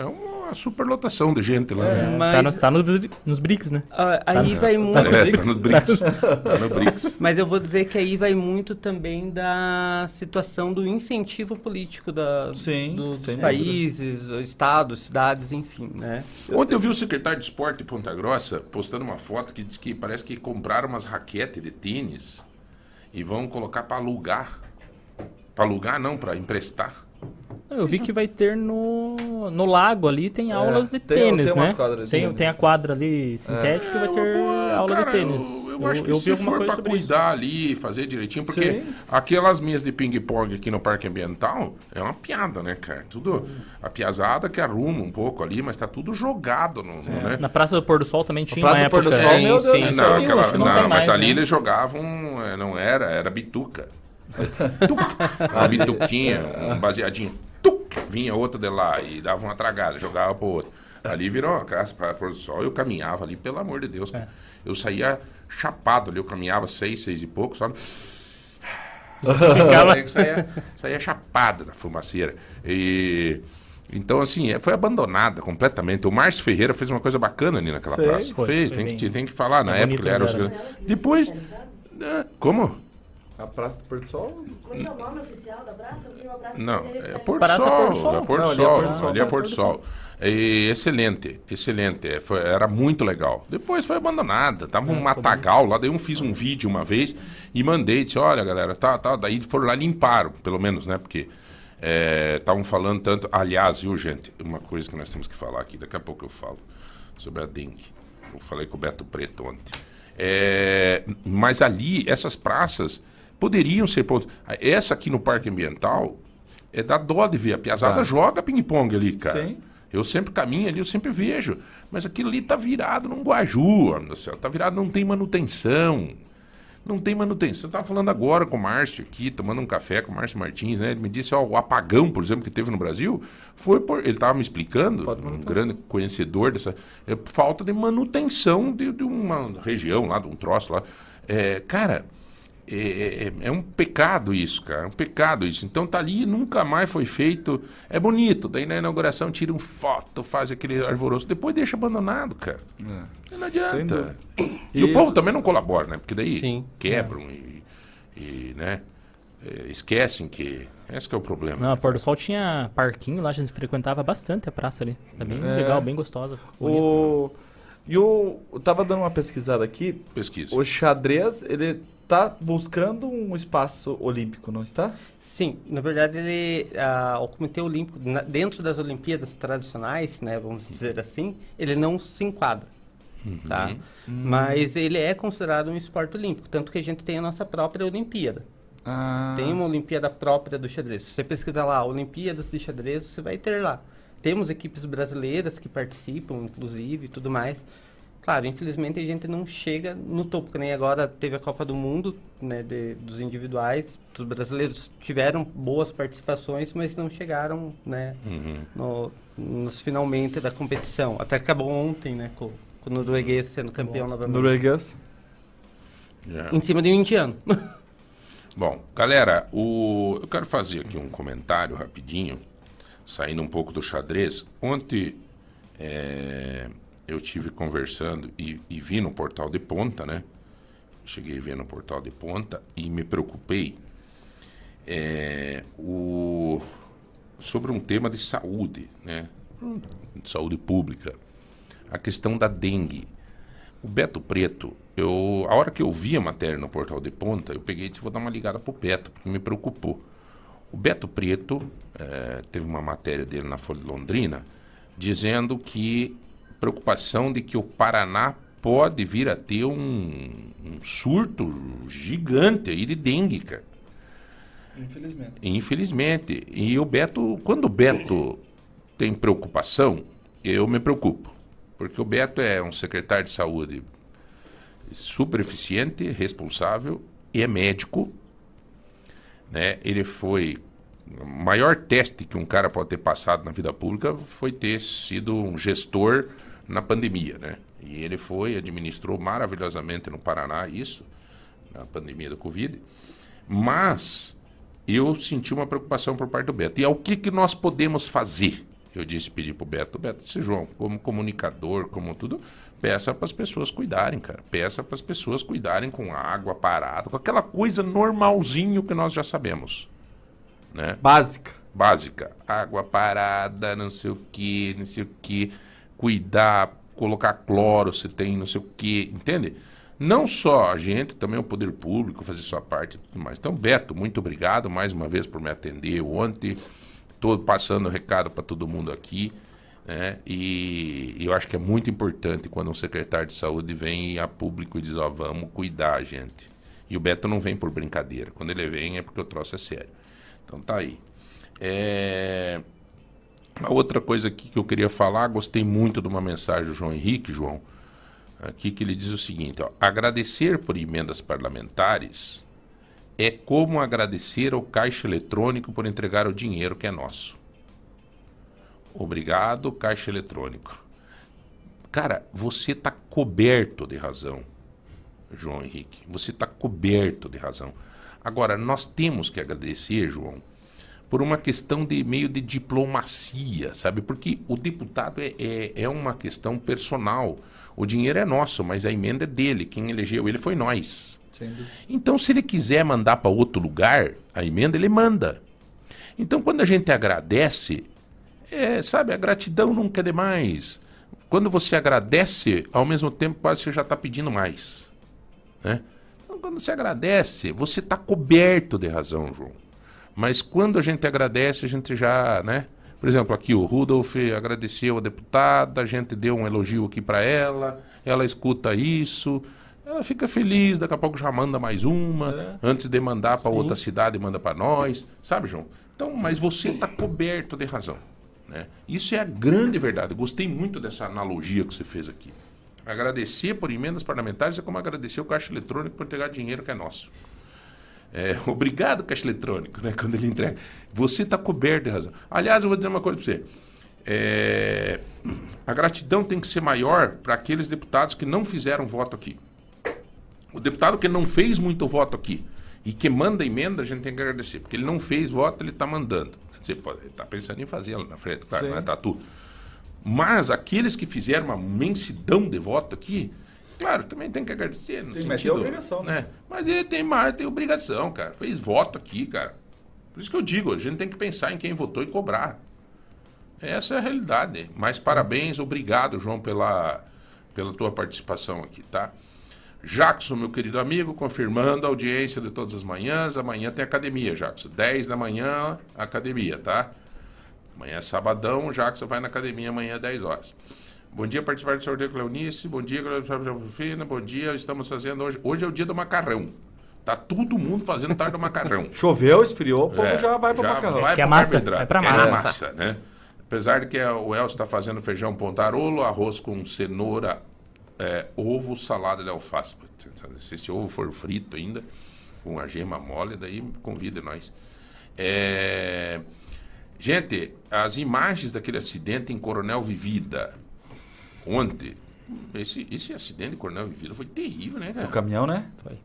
é uma superlotação de gente lá, é, né? Mas... Tá, no, tá no, nos BRICS, né? Ah, aí tá vai muito. É, tá nos BRICS. tá no BRICS. Mas eu vou dizer que aí vai muito também da situação do incentivo político da, Sim, dos países, dúvida. estados, cidades, enfim, né? Ontem eu vi o secretário de esporte de Ponta Grossa postando uma foto que diz que parece que compraram umas raquetes de tênis e vão colocar para alugar. Para alugar, não, para emprestar. Eu vi que vai ter no, no lago ali, tem é, aulas de tem, tênis, tem né? Tem, tem a quadra ali sintética é, e vai ter boa, aula cara, de tênis. Eu, eu, eu acho que eu se for para cuidar isso. ali, fazer direitinho, porque Sim. aquelas mesas de ping-pong aqui no Parque Ambiental é uma piada, né, cara? Tudo, a piazada que arruma um pouco ali, mas tá tudo jogado, no, é. né? Na Praça do Pôr do Sol também tinha Praça do Pôr do Sol, meu Deus Não, aquela, não, não mas ali né? eles jogavam, é, não era, era bituca. Uma bituquinha, um baseadinho vinha outra de lá e dava uma tragada, jogava pro outro. Ali virou uma casa para pôr do sol. Eu caminhava ali, pelo amor de Deus. É. Eu saía chapado ali, eu caminhava seis, seis e pouco, sabe? Ficava... saía, saía chapado na fumaceira. E. Então, assim, é, foi abandonada completamente. O Márcio Ferreira fez uma coisa bacana ali naquela Sei, praça. Foi, fez, foi tem, que, tem que falar. Na é época ele era. Os... Depois. É, como? A Praça do Porto Sol? Como é, é o nome oficial da praça? Porque uma praça não, é Porto Sol. É Porto Sol. Ali é Porto Sol. E excelente, excelente. É, foi, era muito legal. Depois foi abandonada. Tava um é, matagal lá. Daí eu fiz um vídeo uma vez e mandei. Disse: Olha, galera, tá, tá. Daí foram lá limparam, pelo menos, né? Porque estavam é, falando tanto. Aliás, viu, gente? Uma coisa que nós temos que falar aqui. Daqui a pouco eu falo sobre a dengue. Eu falei com o Beto Preto ontem. É, mas ali, essas praças poderiam ser pontos. Essa aqui no Parque Ambiental é da dó de ver. A piazada ah. joga ping-pong ali, cara. Sim. Eu sempre caminho ali, eu sempre vejo. Mas aquilo ali tá virado num guaju, meu céu. Tá virado, não tem manutenção. Não tem manutenção. Eu tava falando agora com o Márcio aqui, tomando um café com o Márcio Martins, né? Ele me disse, ó, o apagão, por exemplo, que teve no Brasil, foi por. Ele tava me explicando, um grande conhecedor dessa. É, falta de manutenção de, de, uma região lá, de um troço lá. É, cara, é, é, é, é, um pecado isso, cara. É um pecado isso. Então tá ali, nunca mais foi feito. É bonito. Daí na inauguração tira um foto, faz aquele arvoroso. Depois deixa abandonado, cara. É. Não adianta. E, e, o povo também não colabora, né? Porque daí Sim. quebram é. e, e, né? É, esquecem que. Esse é o problema. Não, a Pôr do Sol tinha parquinho lá, a gente frequentava bastante a praça ali. É bem legal, bem gostosa. O... E o... eu tava dando uma pesquisada aqui. Pesquisa. O xadrez, ele está buscando um espaço olímpico, não está? Sim, na verdade ele, o Comitê Olímpico na, dentro das Olimpíadas tradicionais, né, vamos dizer assim, ele não se enquadra, uhum. tá? Uhum. Mas ele é considerado um esporte olímpico, tanto que a gente tem a nossa própria Olimpíada. Ah. Tem uma Olimpíada própria do xadrez. Se você pesquisar lá Olimpíadas de xadrez, você vai ter lá. Temos equipes brasileiras que participam, inclusive, e tudo mais. Claro, infelizmente a gente não chega no topo, que nem agora teve a Copa do Mundo, né, de, dos individuais, os brasileiros tiveram boas participações, mas não chegaram, né, uhum. no, nos finalmente da competição. Até acabou ontem, né, com, com o norueguês sendo campeão Bom, novamente. Norueguês? Yeah. Em cima de um indiano. Bom, galera, o... eu quero fazer aqui um comentário rapidinho, saindo um pouco do xadrez. Ontem, é eu tive conversando e, e vi no portal de ponta, né? Cheguei a ver no portal de ponta e me preocupei é, o, sobre um tema de saúde, né? De saúde pública. A questão da dengue. O Beto Preto, eu, a hora que eu vi a matéria no portal de ponta, eu peguei e disse, vou dar uma ligada pro Beto, porque me preocupou. O Beto Preto é, teve uma matéria dele na Folha de Londrina dizendo que preocupação de que o Paraná pode vir a ter um, um surto gigante aí de dengue, cara. Infelizmente. Infelizmente. E o Beto, quando o Beto tem preocupação, eu me preocupo. Porque o Beto é um secretário de saúde super eficiente, responsável e é médico. Né? Ele foi. O maior teste que um cara pode ter passado na vida pública foi ter sido um gestor na pandemia. Né? E ele foi, administrou maravilhosamente no Paraná isso, na pandemia da Covid. Mas eu senti uma preocupação por parte do Beto. E é o que, que nós podemos fazer? Eu disse, pedi pro Beto, Beto, disse, João, como comunicador, como tudo, peça para as pessoas cuidarem, cara. Peça para as pessoas cuidarem com água parada, com aquela coisa normalzinho que nós já sabemos. Né? Básica. Básica. Água parada, não sei o que, não sei o que. Cuidar, colocar cloro se tem, não sei o que, entende? Não só a gente, também o poder público fazer sua parte e tudo mais. Então, Beto, muito obrigado mais uma vez por me atender ontem. Estou passando o recado para todo mundo aqui. Né? E, e eu acho que é muito importante quando um secretário de saúde vem a público e diz: Ó, vamos cuidar, gente. E o Beto não vem por brincadeira. Quando ele vem é porque o troço é sério. Então tá aí. É... A outra coisa aqui que eu queria falar, gostei muito de uma mensagem do João Henrique, João, aqui que ele diz o seguinte: ó, agradecer por emendas parlamentares é como agradecer ao caixa eletrônico por entregar o dinheiro que é nosso. Obrigado, caixa eletrônico. Cara, você está coberto de razão, João Henrique. Você está coberto de razão. Agora, nós temos que agradecer, João, por uma questão de meio de diplomacia, sabe? Porque o deputado é, é, é uma questão personal. O dinheiro é nosso, mas a emenda é dele. Quem elegeu ele foi nós. Então, se ele quiser mandar para outro lugar a emenda, ele manda. Então, quando a gente agradece, é, sabe, a gratidão nunca é demais. Quando você agradece, ao mesmo tempo quase você já está pedindo mais. Né? Então, quando você agradece, você está coberto de razão, João. Mas quando a gente agradece, a gente já, né? Por exemplo, aqui o Rudolf agradeceu a deputada, a gente deu um elogio aqui para ela, ela escuta isso, ela fica feliz, daqui a pouco já manda mais uma, é. antes de mandar para outra cidade, manda para nós, sabe, João? Então, mas você está coberto de razão. Né? Isso é a grande verdade. Eu gostei muito dessa analogia que você fez aqui. Agradecer por emendas parlamentares é como agradecer o caixa eletrônico por entregar dinheiro que é nosso. É, obrigado, caixa eletrônico, né? Quando ele entrega. Você está coberto de razão. Aliás, eu vou dizer uma coisa para você. É, a gratidão tem que ser maior para aqueles deputados que não fizeram voto aqui. O deputado que não fez muito voto aqui e que manda emenda, a gente tem que agradecer. Porque ele não fez voto, ele está mandando. Você pode está pensando em fazer lá na frente, claro, não é tatu. Mas aqueles que fizeram uma imensidão de voto aqui, Claro, também tem que agradecer no tem, sentido... Mas tem obrigação, né? né? Mas ele tem mais, tem obrigação, cara. Fez voto aqui, cara. Por isso que eu digo, a gente tem que pensar em quem votou e cobrar. Essa é a realidade. Mas parabéns, obrigado, João, pela, pela tua participação aqui, tá? Jackson, meu querido amigo, confirmando a audiência de todas as manhãs. Amanhã tem academia, Jackson. 10 da manhã, academia, tá? Amanhã é sabadão, Jackson vai na academia amanhã, 10 horas. Bom dia, participar do sorteio Cleonice. Bom dia, Fina. Bom dia, estamos fazendo hoje. Hoje é o dia do macarrão. Tá todo mundo fazendo tarde do macarrão. Choveu, esfriou, o povo é, já vai pro já macarrão. Vai que é massa, é pra massa. É massa, né? Apesar de que o Elcio está fazendo feijão pontarolo, arroz com cenoura, é, ovo, salada de alface. Se esse ovo for frito ainda, com a gema mole, daí convida nós. É... Gente, as imagens daquele acidente em Coronel Vivida, ontem, esse, esse acidente de Coronel Vivida foi terrível, né, cara? Do caminhão, né? Foi.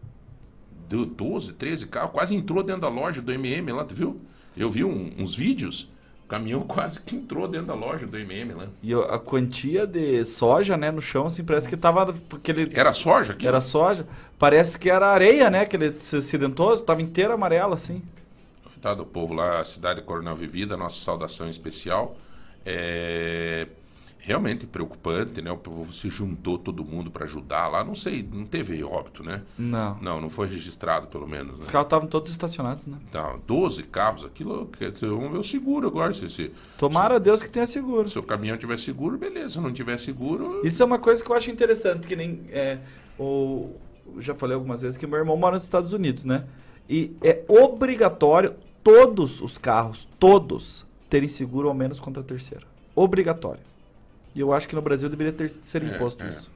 Deu 12, 13 carros, quase entrou dentro da loja do MM lá, tu viu? Eu vi um, uns vídeos, o caminhão quase que entrou dentro da loja do MM lá. E a quantia de soja, né, no chão, assim, parece que tava... Aquele... Era soja aqui? Era soja. Parece que era areia, né, que ele se acidentou, tava inteira amarela, assim. Coitado do povo lá, a cidade de Coronel Vivida, nossa saudação especial. É realmente preocupante, né? O povo se juntou todo mundo para ajudar lá. Não sei, não teve óbito, né? Não. Não, não foi registrado, pelo menos. Os Né? carros estavam todos estacionados, né? Então, 12 carros, aquilo. Vamos ver o seguro agora. Se, se, Tomara a Deus que tenha seguro. se o caminhão tiver seguro, beleza. Se não tiver seguro. Isso é uma coisa que eu acho interessante, que nem é, o, eu já falei algumas vezes que meu irmão mora nos Estados Unidos, né? E é obrigatório todos os carros, todos, terem seguro ao menos contra terceiro. Obrigatório. E eu acho que no Brasil deveria ter, ser É, imposto é. isso.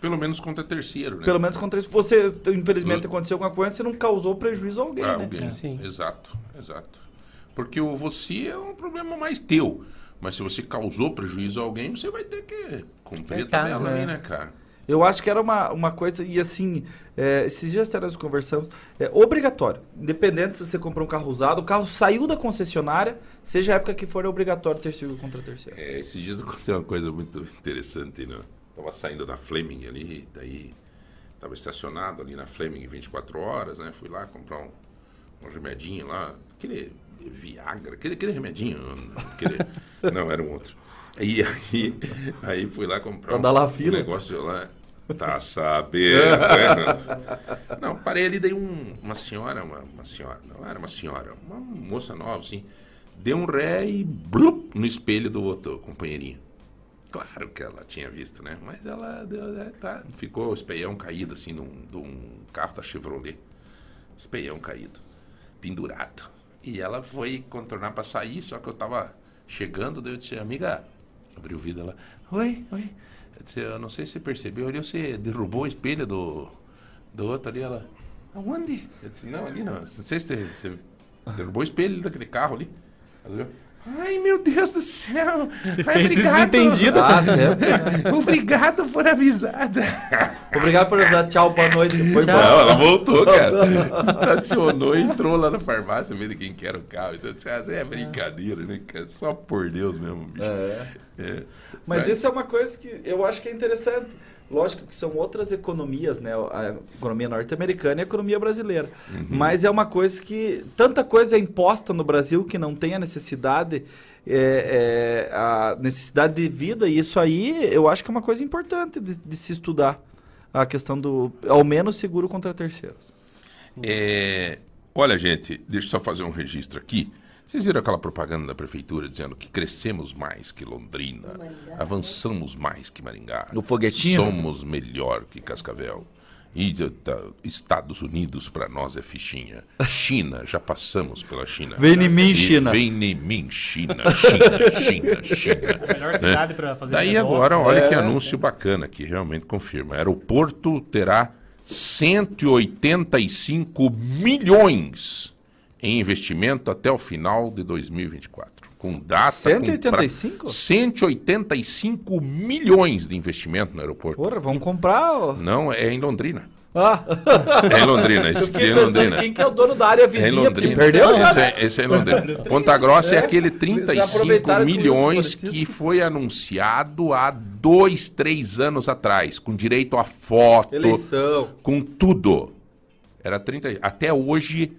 Pelo menos contra terceiro, né? Pelo menos contra se você, infelizmente, aconteceu alguma coisa, você não causou prejuízo a alguém, Ah, né? alguém. Sim. Exato, exato. Porque o você é um problema mais teu. Mas se você causou prejuízo a alguém, você vai ter que cumprir a tabela né? ali, né, cara? Eu acho que era uma, uma coisa, e assim, é, esses dias até nós conversamos, é obrigatório. Independente se você comprou um carro usado, o carro saiu da concessionária, seja a época que for, é obrigatório ter seguro contra terceiro. É, esses dias aconteceu uma coisa muito interessante, né? Tava saindo da Fleming ali, daí tava estacionado ali na Fleming 24 horas, né? Fui lá comprar um, um remedinho lá, aquele Viagra, aquele, aquele remedinho, aquele, não, era um outro. E aí, aí fui lá comprar Pra um, dar lá um negócio lá. Tá sabendo, né? Não, parei ali, daí um- uma senhora, uma, uma senhora, não era uma senhora, uma moça nova, assim, deu um ré e blup, no espelho do outro companheirinho. Claro que ela tinha visto, né? Mas ela deu, né, tá, ficou o espelhão caído, assim, de um, carro da Chevrolet. Espelhão caído, pendurado. E ela foi contornar pra sair, só que eu tava chegando, daí eu disse, amiga, abri o vidro ela, oi, oi. Eu não sei se você percebeu ali, você derrubou o espelho do, do outro ali, ela, aonde? Eu disse, não, ali não, não sei se você, você derrubou o espelho daquele carro ali. Ela Ai, meu Deus do céu! Ai, fez desentendido. Ah, sempre. Obrigado por avisar. Obrigado por avisar. Tchau, boa noite. Foi Não, ela voltou, cara. Estacionou e entrou lá na farmácia, vendo quem que era o carro. Então, disse, ah, é brincadeira, né? Só por Deus mesmo, bicho. É. É. Mas isso é uma coisa que eu acho que é interessante. Lógico que são outras economias, né? A economia norte-americana e a economia brasileira. Mas é uma coisa que. Tanta coisa é imposta no Brasil que não tem a necessidade. é, é, a necessidade de vida, e isso aí eu acho que é uma coisa importante de, de se estudar. A questão do. Ao menos seguro contra terceiros. É, olha, gente, deixa eu só fazer um registro aqui. Vocês viram aquela propaganda da prefeitura dizendo que crescemos mais que Londrina, avançamos mais que Maringá, No foguetinho? somos melhor que Cascavel. E Estados Unidos para nós é fichinha. China, já passamos pela China. Vem em mim, China. Vem em mim, China, China, China, China. Melhor cidade pra fazer Daí esse negócio. agora, olha É. que anúncio bacana que realmente confirma. Aeroporto terá 185 milhões em investimento até o final de 2024. Com data... com 185? pra- 185 milhões de investimento no aeroporto. Porra, vamos comprar. ó. Não, é em Londrina. Ah, É em Londrina, esse aqui é em Londrina. quem que é o dono da área É em vizinha, Londrina. perdeu já. Esse é, esse é em Londrina. Ponta Grossa é, É, aquele eles 35 aproveitaram com isso, milhões que foi anunciado há dois, três anos atrás, com direito a foto, Eleição. com tudo. Era 30. Até hoje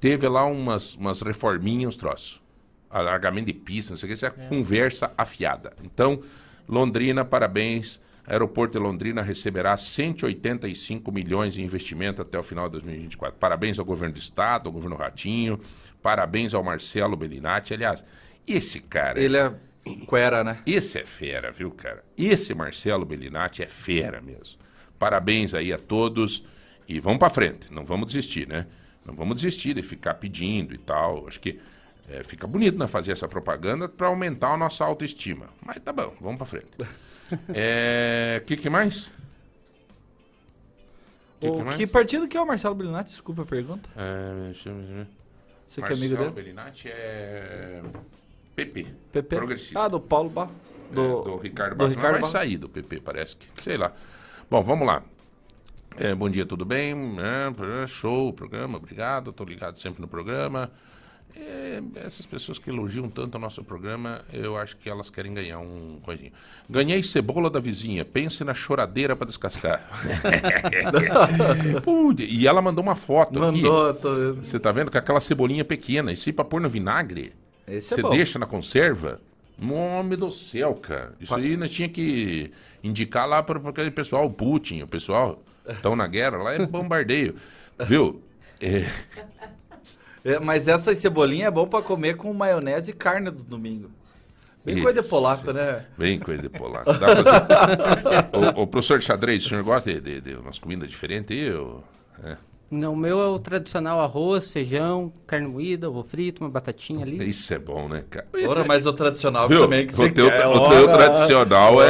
teve lá umas, umas reforminhas, uns troços. Alargamento de pista, não sei o que, isso é, conversa afiada. Então, Londrina, parabéns. Aeroporto de Londrina receberá 185 milhões de investimento até o final de 2024. Parabéns ao governo do estado, ao governo Ratinho, parabéns ao Marcelo Bellinati. Aliás, esse cara, Ele é Quera, né? esse é fera, viu, cara? Esse Marcelo Bellinati é fera mesmo. Parabéns aí a todos e vamos pra frente. Não vamos desistir, né? Não vamos desistir de ficar pedindo e tal. Acho que é, fica bonito né, fazer essa propaganda para aumentar a nossa autoestima. Mas tá bom, vamos pra frente. É, que que mais? Que que O mais? que partido que é o Marcelo Bellinati? Desculpa a pergunta. É. Você que é amigo Marcelo dele? Bellinati é PP. PP? Progressista. Ah, do Paulo Barros. Do, do Ricardo do Barros. Ricardo Mas vai Barros. sair do PP, parece que. Sei lá. Bom, vamos lá. É, bom dia, tudo bem? É, show o programa, obrigado. Estou ligado sempre no programa. É, essas pessoas que elogiam tanto o nosso programa, eu acho que elas querem ganhar um coisinho. Ganhei cebola da vizinha, pense na choradeira para descascar. E ela mandou uma foto aqui. Mandou, tô vendo. Você tá vendo com aquela cebolinha pequena, isso aí pra pôr no vinagre. Esse é Você bom. deixa na conserva, Nome do céu, cara. Isso aí nós tinha que indicar lá para aquele pessoal, o Putin, o pessoal estão na guerra, lá é bombardeio. Viu? É, É, mas essa cebolinha é bom pra comer com maionese e carne do domingo. Bem Isso. coisa de polaco, né? bem coisa de polaco. Dá fazer... o, o professor de xadrez, o senhor gosta de, de, de umas comidas diferentes aí? ou- É. Não, o meu é o tradicional arroz, feijão, carne moída, ovo frito, uma batatinha ali. Isso é bom, né, cara? Ora, Isso é- mas o tradicional Viu? também que o você teu, quer. o teu Ora. tradicional é,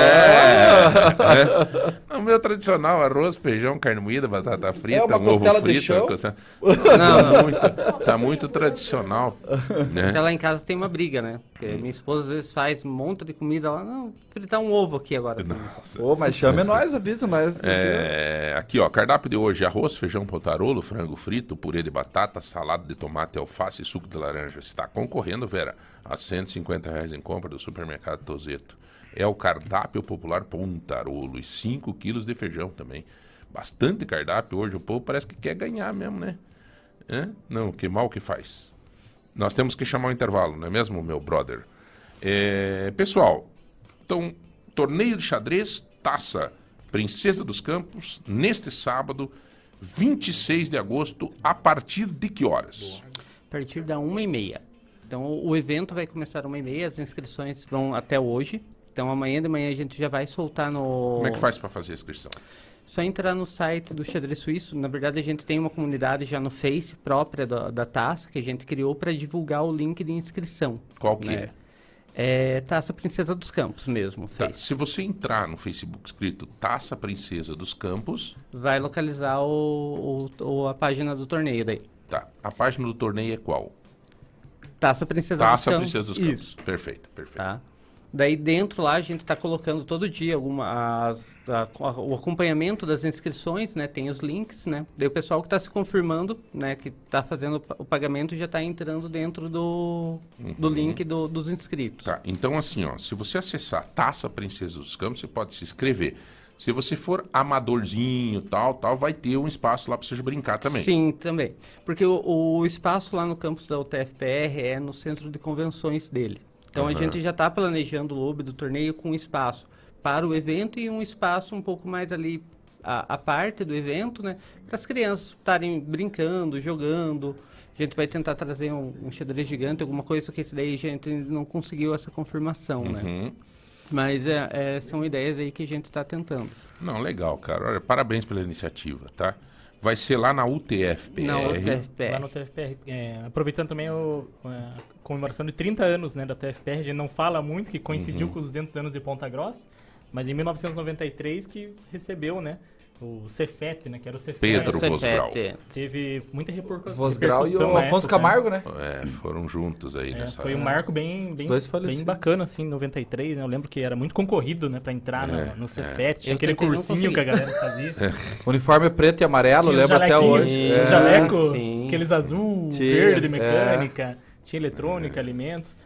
é. O meu tradicional, arroz, feijão, carne moída, batata frita, É um ovo costela frito. chão? Uma costela... Não, tá muito, tá muito tradicional. Né? Porque lá em casa tem uma briga, né? Porque minha esposa às vezes faz um monte de comida lá, não, fritar um ovo aqui agora. Nossa. Ô, mas chame nós, avisa nós. É, aqui, ó, cardápio de hoje: arroz, feijão pontarolo, frango frito, purê de batata, salada de tomate, alface e suco de laranja. Está concorrendo, Vera, a 150 reais em compra do supermercado Tozeto. É o cardápio popular pontarolo e 5 quilos de feijão também. Bastante cardápio hoje. O povo parece que quer ganhar mesmo, né? Hã? Não, que mal que faz. Nós temos que chamar o intervalo, não é mesmo, meu brother? É, pessoal, então, torneio de xadrez, taça Princesa dos Campos, neste sábado, 26 de agosto, a partir de que horas? A partir da uma e meia. Então o evento vai começar uma e meia, as inscrições vão até hoje. Então amanhã de manhã a gente já vai soltar no. Como é que faz para fazer a inscrição? Só entrar no site do Xadrez Suíço. Na verdade, a gente tem uma comunidade já no Face própria da, da taça que a gente criou para divulgar o link de inscrição. Qual que né? é? É Taça Princesa dos Campos mesmo, Tá. Se você entrar no Facebook escrito Taça Princesa dos Campos, Vai localizar o, o- o- a página do torneio daí. tá. A página do torneio é qual? Taça Princesa Taça dos Campos. Princesa dos Isso. Campos. Perfeito, perfeito. Tá? Daí dentro lá a gente está colocando todo dia alguma, a- a- o acompanhamento das inscrições, né? Tem os links, né? Daí o pessoal que está se confirmando, né? Que está fazendo o pa- o pagamento já está entrando dentro do, do link do- dos inscritos. Tá, então assim, ó, se você acessar Taça Princesa dos Campos, você pode se inscrever. Se você for amadorzinho, tal, tal, vai ter um espaço lá para você brincar também. Sim, também. Porque o, o espaço lá no campus da UTFPR é no centro de convenções dele. Então a Aham. gente já está planejando o lobby do torneio com espaço para o evento e um espaço um pouco mais ali a, a parte do evento, né? Para as crianças estarem brincando, jogando. A gente vai tentar trazer um, um xadrez gigante, alguma coisa que esse daí a gente não conseguiu essa confirmação, né? Uhum. Mas é, é, são ideias aí que a gente está tentando. Não, legal, cara. Olha, parabéns pela iniciativa, tá? Vai ser lá na UTFPR. Na UTFPR. Lá no TFPR. é, aproveitando também o, a comemoração de 30 anos né, da TFPR, a gente não fala muito, que coincidiu Uhum. com os 200 anos de Ponta Grossa, mas em 1993 que recebeu né, o Cefet, né, que era o Cefet. Pedro Cefete. Vosgrau. Teve muita repercu- Vosgrau e repercussão o Afonso época, né? Camargo, né? É, foram juntos aí É, nessa. foi um marco bem, bem, bem bacana, assim, em 93, né? Eu lembro que era muito concorrido, né, pra entrar É, no, no Cefet. Tinha Eu aquele cursinho que a galera fazia. Uniforme preto e amarelo, Tinha lembro até hoje. É. jaleco, sim. aqueles azul, Tinha, verde de é. mecânica, tinha eletrônica, alimentos.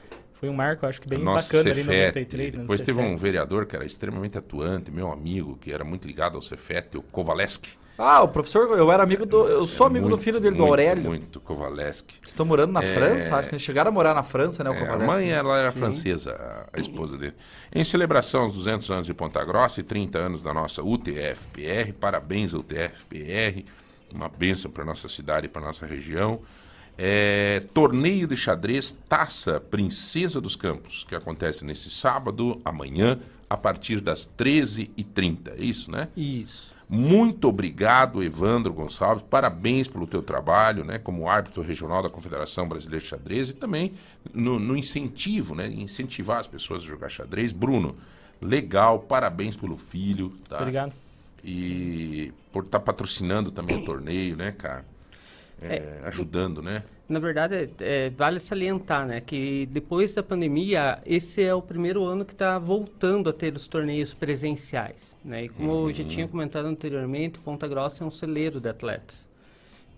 Foi um marco, acho que bem bacana ali em Cefete. 93. né, no Depois teve um Cefete. vereador que era extremamente atuante, meu amigo, que era muito ligado ao Cefete, o Kovaleski. Ah, o professor, eu era amigo do. Eu sou É amigo muito, do filho dele, do muito, Aurélio. Muito, Kovaleski. Estão morando na É. França, acho que eles chegaram a morar na França, né? O É, a Kovaleski. mãe ela era francesa, a- a esposa dele. Em celebração aos 200 anos de Ponta Grossa e 30 anos da nossa UTFPR, parabéns UTFPR, uma bênção para nossa cidade e para nossa região. É, torneio de xadrez Taça Princesa dos Campos, que acontece nesse sábado, amanhã, a partir das 13h30. É isso, né? Isso. Muito obrigado, Evandro Gonçalves. Parabéns pelo teu trabalho, né, como árbitro regional da Confederação Brasileira de Xadrez e também no, no incentivo, né, incentivar as pessoas a jogar xadrez. Bruno, legal, parabéns pelo filho, tá? Obrigado. E por estar patrocinando também o torneio, né, cara? É, ajudando, né? Na verdade, é, vale salientar, né, que depois da pandemia, esse é o primeiro ano que está voltando a ter os torneios presenciais, né? E como eu já tinha comentado anteriormente, Ponta Grossa é um celeiro de atletas.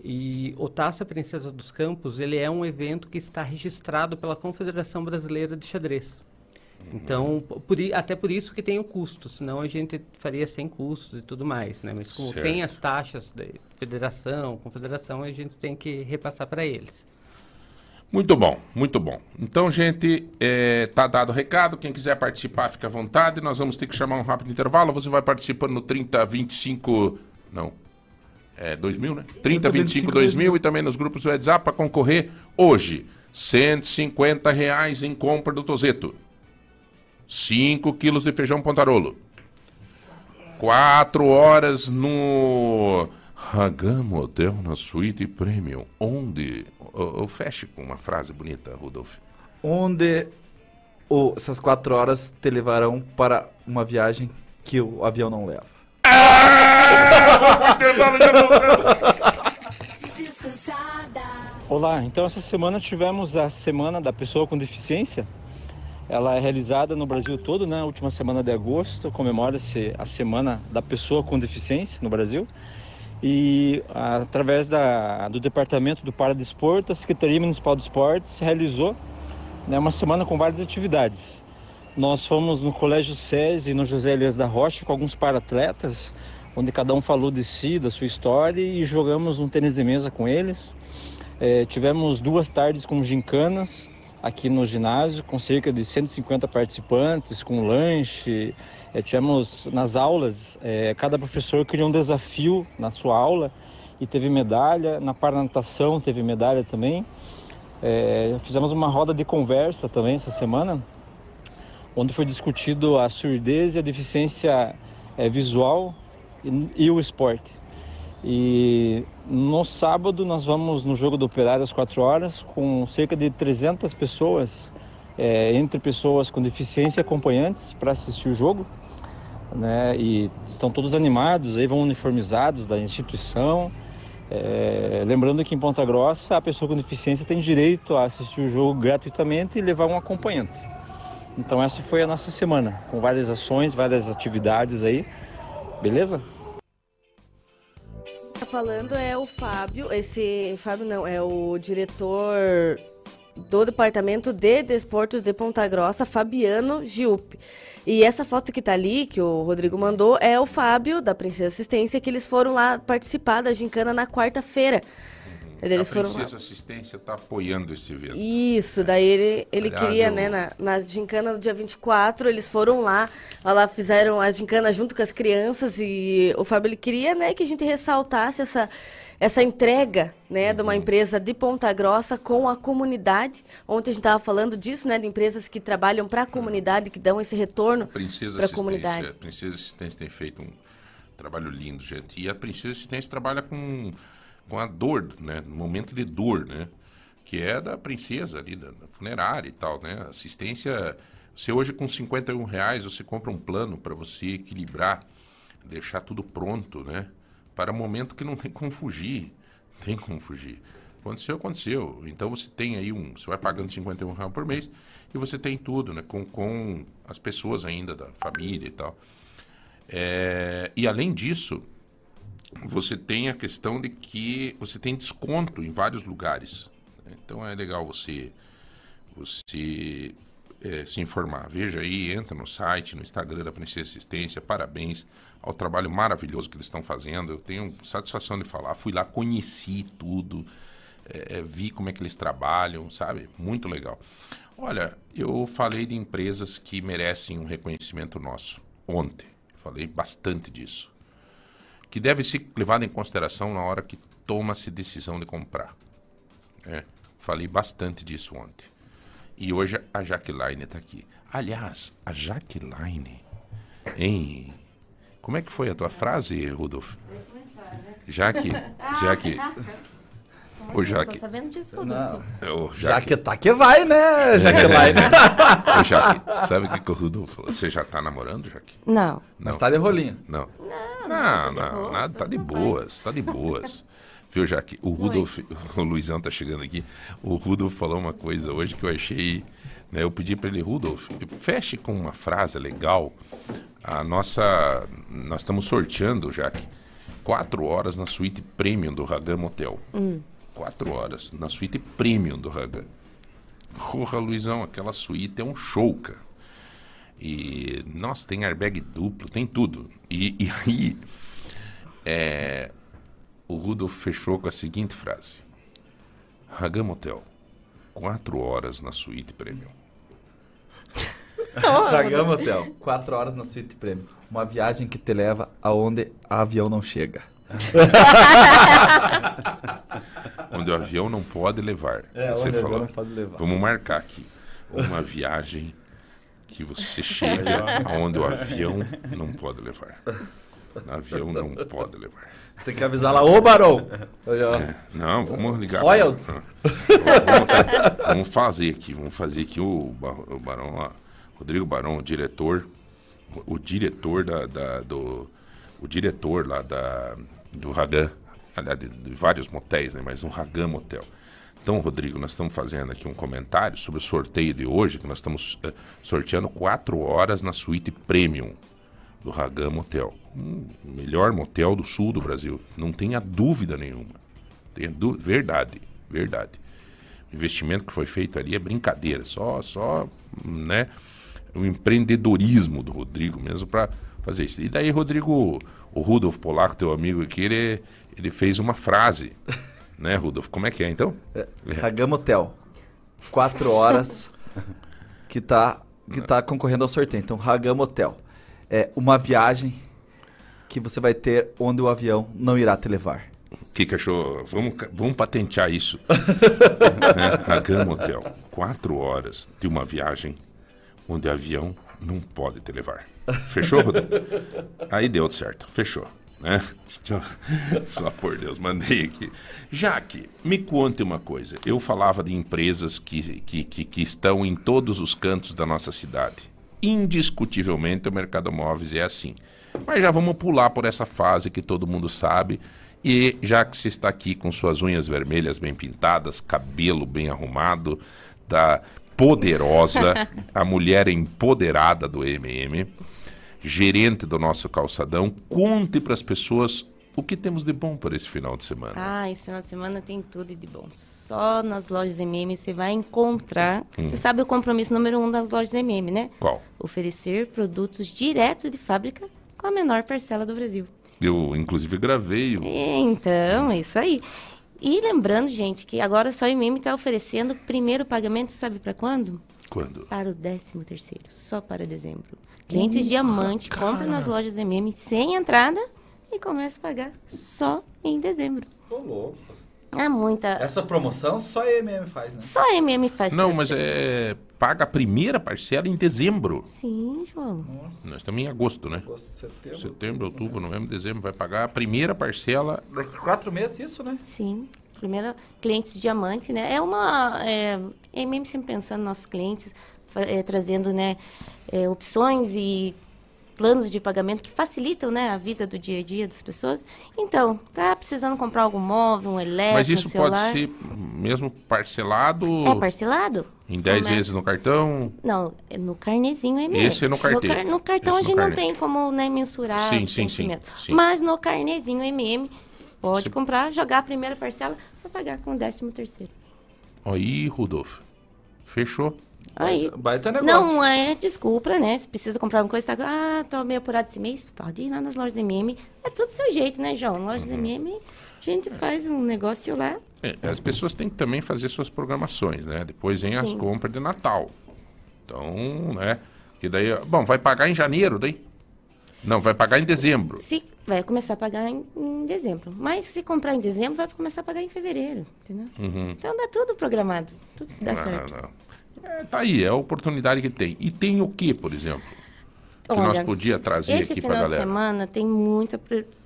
E o Taça Princesa dos Campos, ele é um evento que está registrado pela Confederação Brasileira de Xadrez. Então, por até por isso que tem o custo, senão a gente faria sem custos e tudo mais, né? Mas como Certo. tem as taxas da federação, confederação, a gente tem que repassar para eles. Muito bom, muito bom. Então, gente, é, tá dado o recado. Quem quiser participar, fica à vontade. Nós vamos ter que chamar um rápido intervalo. Você vai participando no 3025. Não. É 2000, né? 3025 2000 e também nos grupos do WhatsApp para concorrer hoje. 150 reais em compra do Tozeto. 5 quilos de feijão pontarolo. 4 horas no Hagam Hotel na Suíte Premium. Onde? Eu, eu feche com uma frase bonita, Rudolf. Onde o- essas quatro horas te levarão para uma viagem que o avião não leva. Descansada. Olá, então essa semana tivemos a Semana da Pessoa com Deficiência. Ela é realizada no Brasil todo, né? Última semana de agosto, comemora-se a Semana da Pessoa com Deficiência no Brasil. E através da, do Departamento do Paradesporto, a Secretaria Municipal de Esportes realizou né, uma semana com várias atividades. Nós fomos no Colégio SESI, no José Elias da Rocha, com alguns paratletas, onde cada um falou de si, da sua história, e jogamos um tênis de mesa com eles. É, tivemos duas tardes com gincanas aqui no ginásio, com cerca de 150 participantes, com lanche. É, tivemos nas aulas, é, cada professor criou um desafio na sua aula e teve medalha. Na paranatação teve medalha também. É, fizemos uma roda de conversa também essa semana, onde foi discutido a surdez e a deficiência é, visual e, e o esporte. E no sábado nós vamos no jogo do Operário às 4 horas com cerca de 300 pessoas, é, entre pessoas com deficiência e acompanhantes, para assistir o jogo. Né? E estão todos animados, aí vão uniformizados da instituição. É, lembrando que em Ponta Grossa a pessoa com deficiência tem direito a assistir o jogo gratuitamente e levar um acompanhante. Então essa foi a nossa semana, com várias ações, várias atividades aí. Beleza? Tá falando é o Fábio, esse Fábio não, é o diretor do Departamento de Desportos de Ponta Grossa, Fabiano Giup. E essa foto que tá ali, que o Rodrigo mandou, é o Fábio, da Princesa Assistência, que eles foram lá participar da gincana na quarta-feira. Eles a foram. Princesa Assistência está apoiando esse evento. Isso, daí ele, ele Aliás, queria, eu- né, na, na gincana do dia 24, eles foram lá, lá fizeram a gincana junto com as crianças e o Fábio ele queria, né, que a gente ressaltasse essa, essa entrega, né, de uma Uhum. empresa de Ponta Grossa com a comunidade. Ontem a gente estava falando disso, né, de empresas que trabalham para a comunidade, que dão esse retorno para a comunidade. a Princesa Assistência tem feito um trabalho lindo, gente. E a Princesa Assistência trabalha com, com a dor, né? No momento de dor, né? Que é da princesa ali, da, funerária e tal, né? Assistência. Você hoje com 51 reais você compra um plano para você equilibrar, deixar tudo pronto, né? Para um momento que não tem como fugir. Tem como fugir. Aconteceu, aconteceu. Então você tem aí um. Você vai pagando 51 reais por mês e você tem tudo, né? Com, com as pessoas ainda da família e tal. É, e além disso, você tem a questão de que você tem desconto em vários lugares. né? Então é legal você, você é, se informar. Veja aí, entra no site, no Instagram da Princesa Assistência. Parabéns ao trabalho maravilhoso que eles estão fazendo. Eu tenho satisfação de falar. Fui lá, conheci tudo, é, é, vi como é que eles trabalham, sabe? Muito legal. Olha, eu falei de empresas que merecem um reconhecimento nosso ontem. Falei bastante disso que deve ser levado em consideração na hora que toma-se decisão de comprar. É, falei bastante disso ontem. E hoje a Jaqueline está aqui. Aliás, a Jaqueline, hein? Como é que foi a tua frase, Rudolf? Jaque, Jaque, Ô, Jaque. Tô sabendo disso, Não. ô, Já Jaque, que tá que vai, né? Já que vai. ô, Jaque, sabe o que, que o Rudolf falou? Você já tá namorando, Jaque? Não. Não. Mas tá de rolinho. Não. Não, Não, de não, boas, nada, tá de tranquila. boas, tá de boas. Viu, Jaque? O Rudolf, o Luizão tá chegando aqui. O Rudolf falou uma coisa hoje que eu achei. Né, eu pedi para ele, Rudolf, feche com uma frase legal. A nossa. Nós estamos sorteando, Jaque, quatro horas na suíte premium do Hagam Hotel. Quatro horas na suíte premium do Hagam. Porra, Luizão, aquela suíte é um show, cara. E, nossa, tem airbag duplo, tem tudo. E, e aí, é, o Rudolf fechou com a seguinte frase: Hagam Hotel, quatro horas na suíte premium. Dragão Hotel. Quatro horas na suíte prêmio. Uma viagem que te leva aonde a avião não chega. Onde o avião não pode levar. É, Você onde o falou. avião não pode levar. Vamos marcar aqui. Uma viagem que você chega aonde o avião não pode levar. O avião não pode levar. Tem que avisar lá, ô Barão! Ó. Não, vamos ligar. Royalties. Vamos, vamos fazer aqui, vamos fazer aqui o, o Barão lá, Rodrigo Barão, o diretor, o, o diretor da, da- do, o diretor lá da do Ragan, aliás, de, de vários motéis, né, mas um Ragan Motel. Então, Rodrigo, nós estamos fazendo aqui um comentário sobre o sorteio de hoje, que nós estamos eh, sorteando quatro horas na suíte premium do Ragan Motel. Um melhor motel do sul do Brasil. Não tenha dúvida nenhuma. Tenha dú- verdade, verdade. O investimento que foi feito ali é brincadeira. Só, só, né? O empreendedorismo do Rodrigo mesmo para fazer isso. E daí, Rodrigo, o Rudolf Polaco, teu amigo aqui, ele, ele fez uma frase. Né, Rudolf? Como é que é, então? Ragam Hotel. Quatro horas que tá, que tá concorrendo ao sorteio. Então, Ragam Hotel. É uma viagem que você vai ter onde o avião não irá te levar. O que, que achou? Vamos, vamos patentear isso. Ragan Hotel. Quatro horas de uma viagem onde avião não pode te levar. Fechou, Rodrigo? Aí deu certo. Fechou. Né? Eu- Só por Deus, mandei aqui. Jaque, me conte uma coisa. Eu falava de empresas que, que, que, que estão em todos os cantos da nossa cidade. Indiscutivelmente, o mercado móveis é assim. Mas já vamos pular por essa fase que todo mundo sabe. E já que você está aqui com suas unhas vermelhas bem pintadas, cabelo bem arrumado, da poderosa, a mulher empoderada do MM, gerente do nosso calçadão, conte para as pessoas o que temos de bom para esse final de semana. Ah, esse final de semana tem tudo de bom. Só nas lojas MM você vai encontrar. Você sabe o compromisso número um das lojas MM, né? Qual? Oferecer produtos direto de fábrica com a menor parcela do Brasil. Eu, inclusive, gravei o. Então, é isso aí. E lembrando, gente, que agora só a MM está oferecendo o primeiro pagamento, sabe para quando? Quando? Para o 13 terceiro, só para dezembro. Clientes diamante compram nas lojas MM sem entrada e começam a pagar só em dezembro. Tô louco. Há muita... Essa promoção só a MM faz, né? Só a MM faz Não, mas você. é. Paga a primeira parcela em dezembro. Sim, João. Nós estamos em agosto, né? Agosto, setembro. Setembro, outubro, novembro, dezembro. Vai pagar a primeira parcela. Daqui quatro meses, isso, né? Sim. Primeiro, clientes diamante, né? É uma... É, é mesmo sempre pensando nos nossos clientes, é, trazendo, né, é, opções e planos de pagamento que facilitam, né, a vida do dia a dia das pessoas. Então, tá precisando comprar algum móvel, um elétrico, Mas um isso pode celular. ser mesmo parcelado É parcelado? em 10 Começa- vezes no cartão. Não, é no carnezinho é mesmo. Esse é no cartão. No, car- no cartão Esse a gente não tem como né, mensurar Sim, o sim, sim, sim. Mas no carnezinho MM, pode Se- comprar, jogar a primeira parcela para pagar com o décimo terceiro. Aí, Rudolf. Fechou. Aí. Baita negócio. Não é desculpa, né? Se precisa comprar alguma coisa, tá, ah, tô meio apurado esse mês, pode ir lá nas lojas MM. É tudo do seu jeito, né, João? Uhum. Lojas MM, a gente faz um negócio lá. É, as pessoas têm que também fazer suas programações, né? Depois vem as Sim. compras de Natal. Então, né? Que daí, bom, vai pagar em janeiro, daí? Não, vai pagar em dezembro. Se vai começar a pagar em, em dezembro. Mas se comprar em dezembro, vai começar a pagar em fevereiro, entendeu? Então dá tudo programado. Tudo se dá Uhum. Ah, certo. não. É, tá aí, é a oportunidade que tem. E tem o que, por exemplo? Que nós Olha, podia trazer Esse aqui pra final de galera. semana tem muita,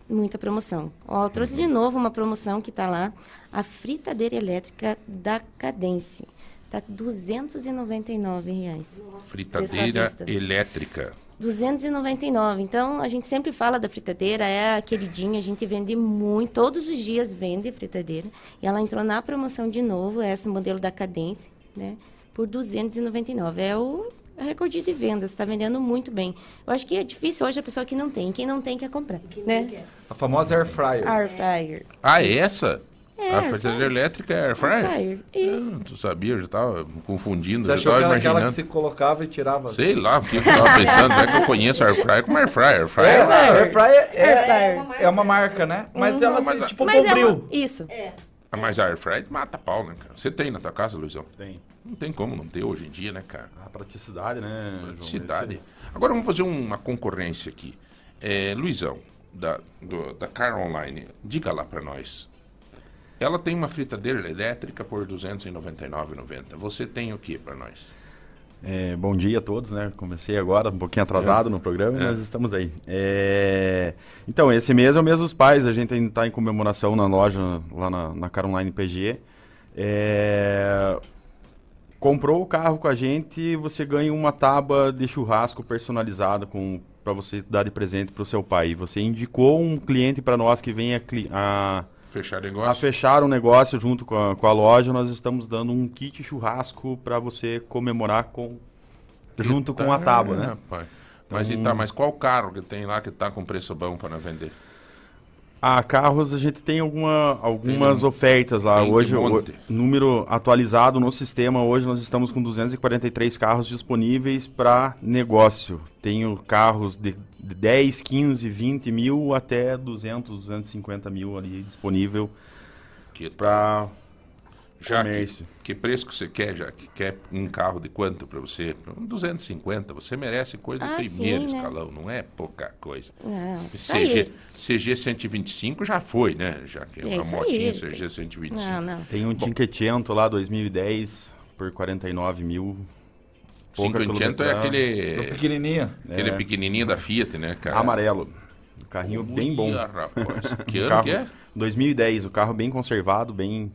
muita promoção. Ó, eu trouxe de Uhum. novo uma promoção que tá lá. A fritadeira elétrica da Cadence. Tá 299 reais. Fritadeira elétrica. 299. Então, a gente sempre fala da fritadeira, é a queridinha, a gente vende muito, todos os dias vende fritadeira. E ela entrou na promoção de novo, esse modelo da Cadence, né? Por 299. É o recorde de vendas, está vendendo muito bem. Eu acho que é difícil hoje a pessoa que não tem. Quem não tem quer comprar, né? A famosa Air Fryer. Air fryer. Ah, é essa? É, a fritadeira fryer. elétrica é air fryer? Air fryer, isso. Ah, tu sabia, eu já tava me confundindo, Você já achou tava que era aquela imaginando. que se colocava e tirava? Sei lá, o que eu tava pensando, é que eu conheço air fryer como air fryer. Air fryer É, Air Fryer é, Air fryer. é uma marca, né? Mas ela mas assim, tipo Mas é uma... Isso. Ah, Mas a air fry mata pau, né, cara? Você tem na tua casa, Luizão? Tem. Não tem como não ter hoje em dia, né, cara? A praticidade, né, João? Cidade. Esse- Agora vamos fazer uma concorrência aqui. É, Luizão, da, do- da Car Online, diga lá pra nós. Ela tem uma fritadeira elétrica por R$ 299,90. Você tem o que pra nós? É, bom dia a todos, né? Comecei agora, um pouquinho atrasado no programa, É. mas estamos aí. É, Então, esse mês é o mês dos pais, a gente está em comemoração na loja, lá na, na Car Online PG. É, Comprou o carro com a gente, você ganha uma tábua de churrasco personalizada com para você dar de presente para o seu pai. Você indicou um cliente para nós que venha cli- a, Fechar a negócio? fechar um negócio junto com a, com a loja. Nós estamos dando um kit churrasco para você comemorar com junto com a tábua, né? Rapaz. Mas, e tá, mas qual carro que tem lá que tá com preço bom para vender? Ah, carros a gente tem alguma, algumas Tem ofertas lá. Hoje, o número atualizado no sistema, hoje nós estamos com 243 carros disponíveis para negócio. Tenho carros de 10, 15, 20 mil até 200, 250 mil ali disponível Que para Jaque, que preço que você quer, Jaque? Quer um carro de quanto para você? Um 250. Você merece coisa de Ah, primeiro sim, né? escalão, não é pouca coisa. Não. CG, CG 125 já foi, né? Já que é É uma motinha aí. CG 125. Não, não. Tem um Cinquecento lá 2010 por 49 mil. Pouca 500 é aquele, Pequenininha. aquele É. pequenininho da Fiat, né, cara? Amarelo. Um carrinho bem bom. Rapaz. Que ano carro, que é? 2010, o carro bem conservado, bem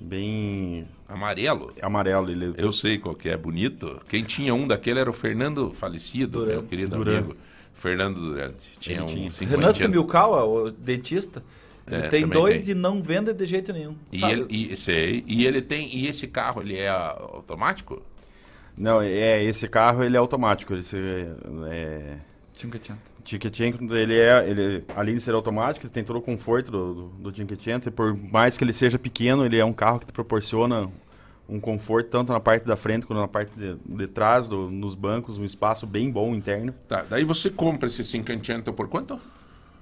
bem Amarelo. amarelo, ele Eu sei qual que é, bonito. Quem tinha um daquele era o Fernando falecido, meu querido Durante. amigo. Fernando Durante. Tinha Ele um tinha. 50. Renan Similkawa, o dentista, ele É, tem também dois tem. e não vende de jeito nenhum. E sabe? ele, e, sei, e ele tem, e esse carro, ele é automático? Não, é esse carro ele é automático, ele se, é Cinquecento. Cinquecento, ele é, ele além de ser automático, ele tem todo o conforto do do, do Cinquecento, e por mais que ele seja pequeno, ele é um carro que te proporciona um conforto tanto na parte da frente quanto na parte de, de trás, do- nos bancos, um espaço bem bom interno. Tá, daí você compra esse 500 por quanto?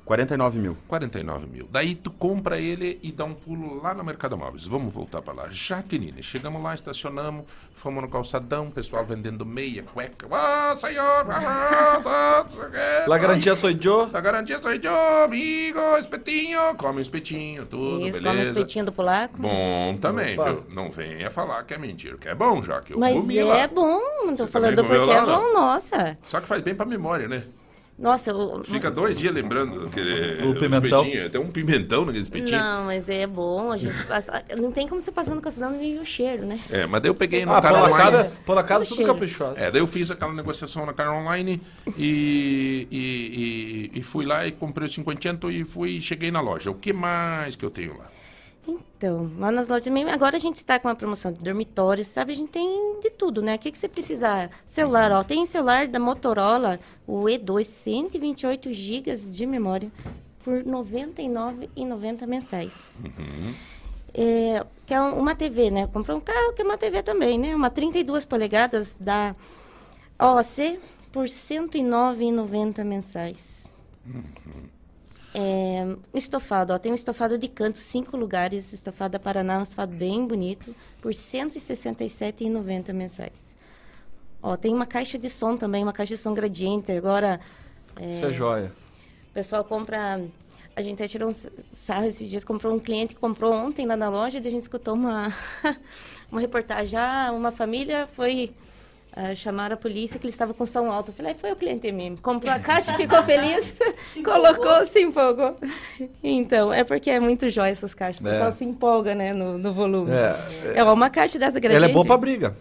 49 mil. 49 mil. Daí tu compra ele e dá um pulo lá no Mercado Móveis. Vamos voltar para lá. Jaqueline, chegamos lá, estacionamos, fomos no calçadão, pessoal vendendo meia, cueca. Ah, senhor! Ah, ah, o quê. La garantia sou eu. Da garantia sou eu, amigo, espetinho. Come um espetinho, tudo, Isso, come beleza. os peitinhos do polaco. Bom também, Opa. viu? Não venha falar que é mentira, que é bom já, que eu Mas comi é lá. bom, não tô Você falando porque é lá, não? bom, nossa. Só que faz bem pra memória, né? Nossa, eu... Fica dois dias lembrando aquele O pimentão. Tem um pimentão naquele espetinho. Não, mas é bom, a gente passa... Não tem como você passar no calçadão e o cheiro, né? É, mas daí eu peguei no Ah, cara online. polacada, polacada Tudo tudo cheiro. caprichoso. É, daí eu fiz aquela negociação na cara online e, e, e- e fui lá e comprei o 50 e fui cheguei na loja. O que mais que eu tenho lá? Então, lá nas lojas mesmo, agora a gente está com uma promoção de dormitórios, sabe? A gente tem de tudo, né? O que, que você precisar? Celular, ó, tem celular da Motorola, o E2, 128 GB de memória, por R$ 99,90 mensais. É, que é um- uma TV, né? Comprou um carro que é uma TV também, né? Uma 32 polegadas da OC por R$ 109,90 mensais. É, estofado, ó, tem um estofado de canto, cinco lugares, estofado da Paraná, um estofado bem bonito, por R$ 167,90 mensais. Ó, tem uma caixa de som também, uma caixa de som gradiente, agora... Isso é joia. O pessoal compra. A gente até tirou um sarro esses dias, comprou um cliente que comprou ontem lá na loja, e a gente escutou uma, uma reportagem. Ah, uma família foi ah, chamar a polícia que ele estava com som alto. Eu falei, "Ah, foi o cliente mesmo. Comprou a caixa, ficou feliz, colocou, se empolgou. Então, é porque é muito jóia essas caixas. O É. pessoal se empolga, né, no, no volume. É, É, uma caixa dessa gradiente. Ela é boa pra briga.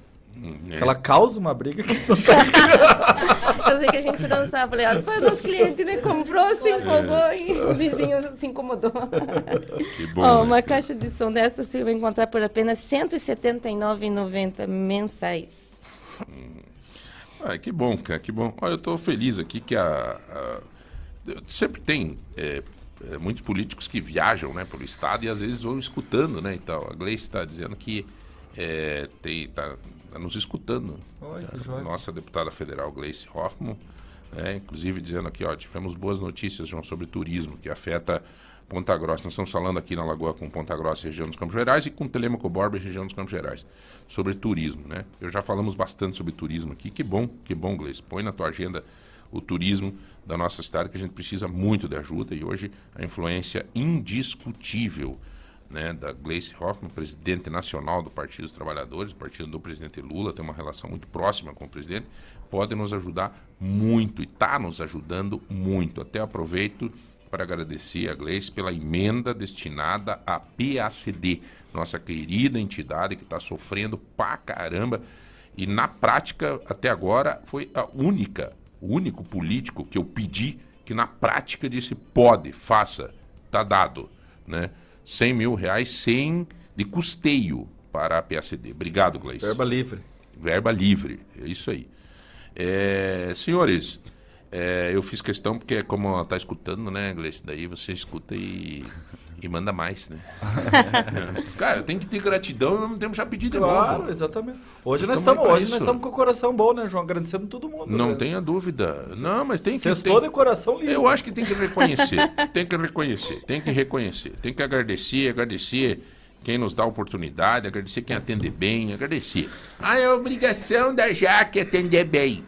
É. Ela causa uma briga que não tá Eu sei que a gente dançava. Falei, ah, foi nosso cliente, né? Comprou, se empolgou e os vizinhos se incomodou. Que bom. Ó, né? uma caixa de som dessa você vai encontrar por apenas R$ 179,90 mensais. Ah, que bom, cara, que bom. Olha, eu estou feliz aqui que a, a- sempre tem é, é, muitos políticos que viajam, né, pelo estado e às vezes vão escutando, né, e tal. A Gleice está dizendo que é, tem, tá, tá nos escutando. Que a nossa deputada federal Gleice Hoffmann, né, inclusive dizendo aqui, ó, tivemos boas notícias, João, sobre turismo, que afeta Ponta Grossa. Nós estamos falando aqui na Lagoa com Ponta Grossa, região dos Campos Gerais, e com Telemaco Borba, região dos Campos Gerais, sobre turismo, né? Eu já falamos bastante sobre turismo aqui. Que bom, que bom, Gleice. Põe na tua agenda o turismo da nossa cidade, que a gente precisa muito de ajuda, e hoje a influência indiscutível né, da Gleice Hoffmann, presidente nacional do Partido dos Trabalhadores, partido do presidente Lula, tem uma relação muito próxima com o presidente, pode nos ajudar muito e está nos ajudando muito. Até aproveito para agradecer a Gleice pela emenda destinada à PACD, nossa querida entidade que está sofrendo pra caramba. E na prática, até agora, foi a única, o único político que eu pedi que na prática disse pode, faça, tá dado, né? 100 mil reais sem de custeio para a PACD. Obrigado, Gleice. Verba livre. Verba livre, é isso aí. É, senhores, é, eu fiz questão porque como ela está escutando, né, Gleice? Daí você escuta e, e manda mais, né? Cara, tem que ter gratidão e ao mesmo tempo já pedir de Claro, novo. exatamente. Hoje Nós estamos hoje isso. nós estamos com o coração bom, né, João? Agradecendo todo mundo. Não né? tenha dúvida. Não, mas tem que... Sextou tem- de coração livre. Eu acho que tem que reconhecer. tem que reconhecer. Tem que reconhecer. Tem que agradecer, agradecer quem nos dá a oportunidade, agradecer quem atende bem, agradecer. Ah, é obrigação da Jaque atender bem.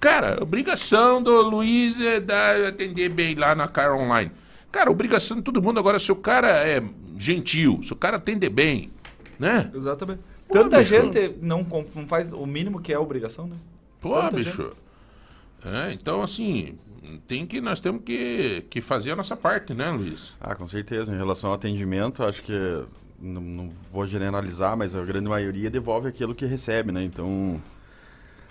Cara, obrigação do Luiz é da, atender bem lá na Car Online. Cara, obrigação de todo mundo. Agora, se o cara é gentil, se o cara atende bem, né? Exatamente. Pô, Tanta bicho. gente não, faz o mínimo que é a obrigação, né? Pô, Tanta bicho. É, então, assim, tem que, nós temos que, que fazer a nossa parte, né, Luiz? Ah, com certeza. Em relação ao atendimento, acho que não, não vou generalizar, mas a grande maioria devolve aquilo que recebe, né? Então,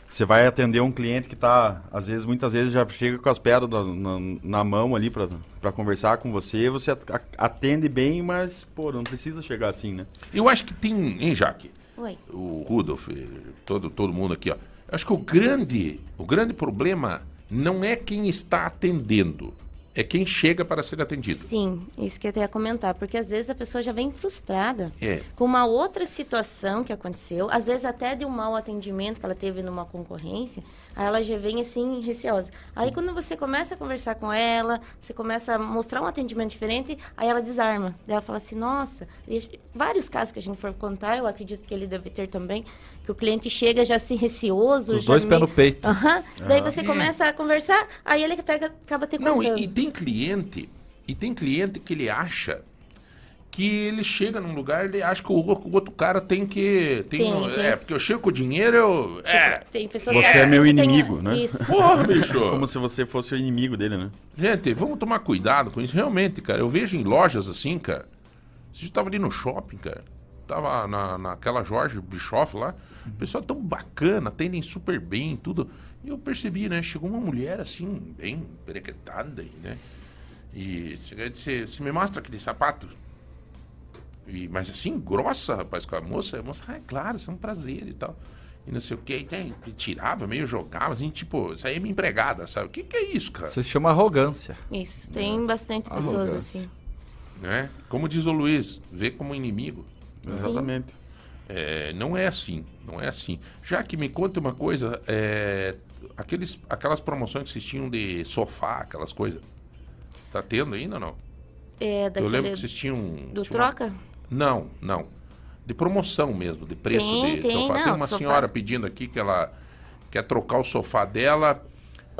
você vai atender um cliente que tá, às vezes, muitas vezes já chega com as pedras na, na- na mão ali para conversar com você, você at- atende bem, mas, pô, não precisa chegar assim, né? Eu acho que tem, hein, Jaque? Oi. O Rudolf, todo, todo mundo aqui, ó. Eu acho que o grande, o grande problema não é quem está atendendo, é quem chega para ser atendido. Sim, isso que eu até ia comentar, porque às vezes a pessoa já vem frustrada É. com uma outra situação que aconteceu, às vezes até de um mau atendimento que ela teve numa concorrência, aí ela já vem assim, receosa. Aí quando você começa a conversar com ela, você começa a mostrar um atendimento diferente, aí ela desarma. Daí ela fala assim, nossa, e vários casos que a gente for contar, eu acredito que ele deve ter também, que o cliente chega já assim receoso. Os já dois pés meio- no peito. Aham. Daí você começa a conversar, aí ele pega, acaba te Não, e, e tem cliente, e tem cliente que ele acha que ele chega num lugar, ele acha que o, o outro cara tem que. Tem, Tem, um- tem. É, porque eu chego com o dinheiro, eu. É. Tem pessoas Você que é meu que tem- inimigo, né? Isso. Porra, bicho! Como se você fosse o inimigo dele, né? Gente, vamos tomar cuidado com isso. Realmente, cara, eu vejo em lojas assim, cara. Você tava ali no shopping, cara. Tava na, naquela Jorge Bischoff lá. O pessoal tão bacana, atendem super bem, tudo. E eu percebi, né? Chegou uma mulher assim, bem perequetada aí, né? E chegou e disse, você me mostra aquele sapato? E, mas assim, grossa, rapaz, com a moça. A moça, ah, é claro, isso é um prazer e tal. E não sei o quê. E, tem- tirava, meio jogava, assim, tipo, isso aí é minha empregada, sabe? O que, que é isso, cara? Isso se chama arrogância. Isso, tem bastante pessoas assim. né? Como diz o Luiz, vê como inimigo. Exatamente. É, não é assim, não é assim. Já que me conta uma coisa, é, aqueles, aquelas promoções que vocês tinham de sofá, aquelas coisas, tá tendo ainda ou não? É, Eu daquele lembro que vocês tinham... do tinha uma- troca? Não, não. De promoção mesmo, de preço Tem, de tem, sofá. Tem não, uma sofá. senhora pedindo aqui que ela quer trocar o sofá dela.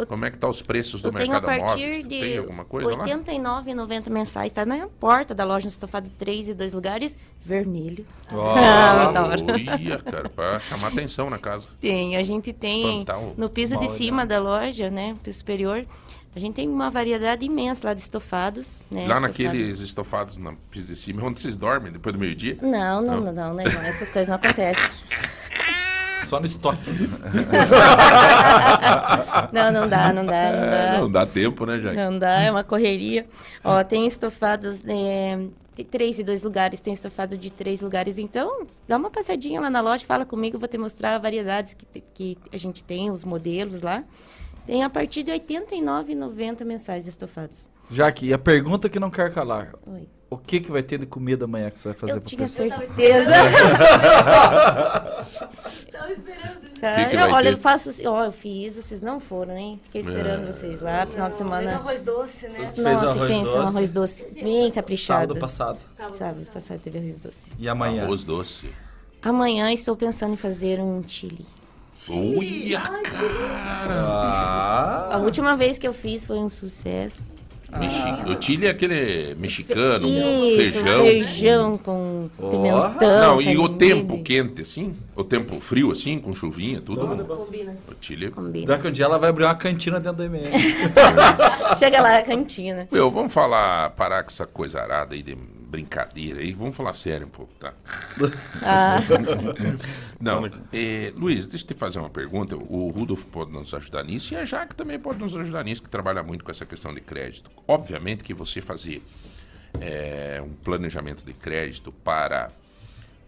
Como é que tá os preços do Eu tenho a mercado partir móveis? De tem alguma coisa R$ lá? 89,90 mensais. Tá na porta da loja no estofado 3 e 2 lugares, vermelho. Ah, hora. Ia, cara, pra chamar atenção na casa. Tem, a gente tem o no piso de cima da loja, né, piso superior, a gente tem uma variedade imensa lá de estofados, né? Lá estofados- naqueles estofados na piso de cima, onde vocês dormem depois do meio-dia? Não, não, não, não, né? Essas coisas não acontecem. Só no estoque. Não, não dá, não dá, não dá. É, não dá tempo, né, Jack? Não dá, é uma correria. Ó, tem estofados é, de três e dois lugares, tem estofado de três lugares. Então, dá uma passadinha lá na loja, fala comigo, eu vou te mostrar as variedades que, que a gente tem, os modelos lá. Tem a partir de R$ 89,90 mensais de estofados. Jaque, e a pergunta que não quer calar. Oi. O que, que vai ter de comida amanhã que você vai fazer Eu tinha certeza. Tava esperando. Tá, Que que eu- olha, ter? eu faço. assim, Ó, eu fiz, vocês não foram, hein? Fiquei esperando É. vocês lá, final de Tem semana. arroz doce, né? Nossa, arroz pensa, um doce. arroz doce bem caprichado. Sábado passado. Sábado passado teve arroz doce. E amanhã? Arroz doce. Amanhã estou pensando em fazer um chili. Uia, cara! Ah, A última vez que eu fiz foi um sucesso. Mexi- O chile é aquele mexicano, Isso, feijão. feijão com pimentão. Não, e o tempo quente, assim? O tempo frio, assim, com chuvinha, tudo? Combina. O chile... Combina. daqui um dia ela vai abrir uma cantina dentro do MM. Chega lá, a cantina. Meu, vamos falar, parar com essa coisa arada aí de brincadeira aí, vamos falar sério um pouco, tá? Ah, Não, é, Luiz, deixa eu te fazer uma pergunta. O Rudolf pode nos ajudar nisso e a Jaque também pode nos ajudar nisso, que trabalha muito com essa questão de crédito. Obviamente que você fazer é, um planejamento de crédito para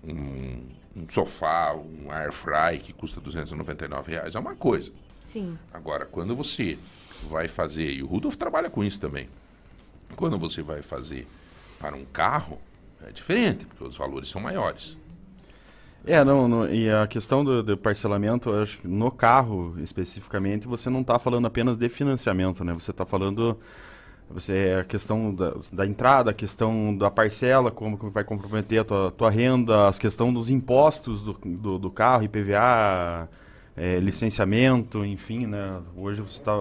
um, um sofá, um air fry que custa 299 reais é uma coisa. sim. Agora, quando você vai fazer, e o Rudolf trabalha com isso também, quando você vai fazer para um carro, é diferente, porque os valores são maiores. É, não, não, e a questão do, do parcelamento, acho que no carro especificamente, você não está falando apenas de financiamento, né? Você está falando você a questão da, da entrada, a questão da parcela, como que vai comprometer a tua, tua renda, as questão dos impostos do, do, do carro, IPVA, é, licenciamento, enfim, né? Hoje você está,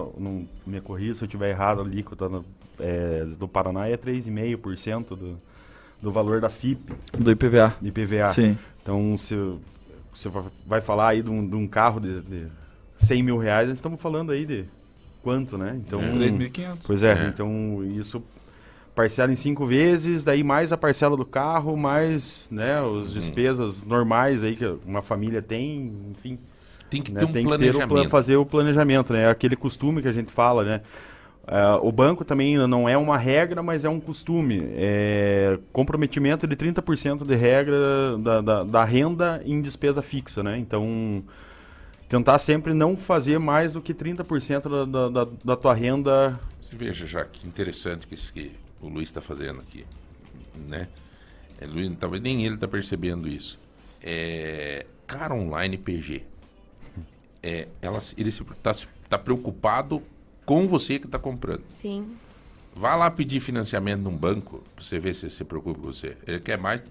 me corrija se eu estiver errado, a alíquota é, do Paraná é 3,5% do, do valor da FIP, Do IPVA. de IPVA. Sim. Então, se você va- vai falar aí de um, de um carro de, de 100 mil reais, nós estamos falando aí de quanto, né? Então, 3.500. Pois é, É. então isso parcela em cinco vezes, daí mais a parcela do carro, mais né, Uhum. as despesas normais aí que uma família tem, enfim. Tem que né, ter um tem que ter o, planejamento. fazer o planejamento, né? Aquele costume que a gente fala, né? Ah, o banco também não é uma regra, mas é um costume. É comprometimento de 30% de regra da, da, da renda em despesa fixa, né? Então, tentar sempre não fazer mais do que 30% da, da, da, tua renda. Você veja já que interessante que, isso que o Luiz está fazendo aqui, né? É, Luiz, talvez nem ele está percebendo isso. É, cara online PG. É, ela, ele está tá preocupado com você que está comprando. Sim. Vá lá pedir financiamento num banco para você ver se se preocupa com você. Ele quer mais.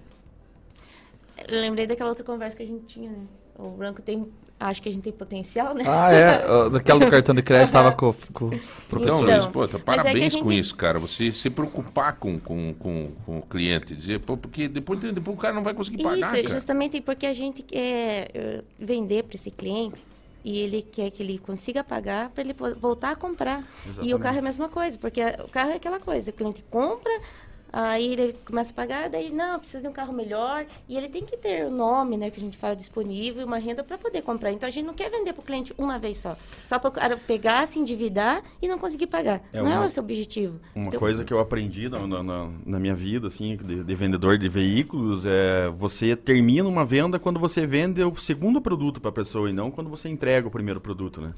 Eu lembrei daquela outra conversa que a gente tinha, né? O branco tem. Acho que a gente tem potencial, né? Ah, é. Daquela do cartão de crédito tava com, com o Então, professor. Luiz, pô, tá, é parabéns com gente- isso, cara. Você se preocupar com, com, com, com o cliente. Dizer, pô, porque depois, depois o cara não vai conseguir pagar. Isso, é cara. justamente porque a gente quer eh, vender para esse cliente e ele quer que ele consiga pagar para ele voltar a comprar. E o carro é a mesma coisa, porque o carro é aquela coisa, o cliente compra, aí ele começa a pagar, daí não, precisa de um carro melhor, e ele tem que ter o nome, né, que a gente fala disponível, uma renda para poder comprar. Então a gente não quer vender para o cliente uma vez só, só para o cara pegar, se endividar e não conseguir pagar. É não é uma- o seu objetivo. Uma Então, coisa que eu aprendi na, na, na- na minha vida, assim, de, de vendedor de veículos, é você termina uma venda quando você vende o segundo produto para a pessoa e não quando você entrega o primeiro produto, né?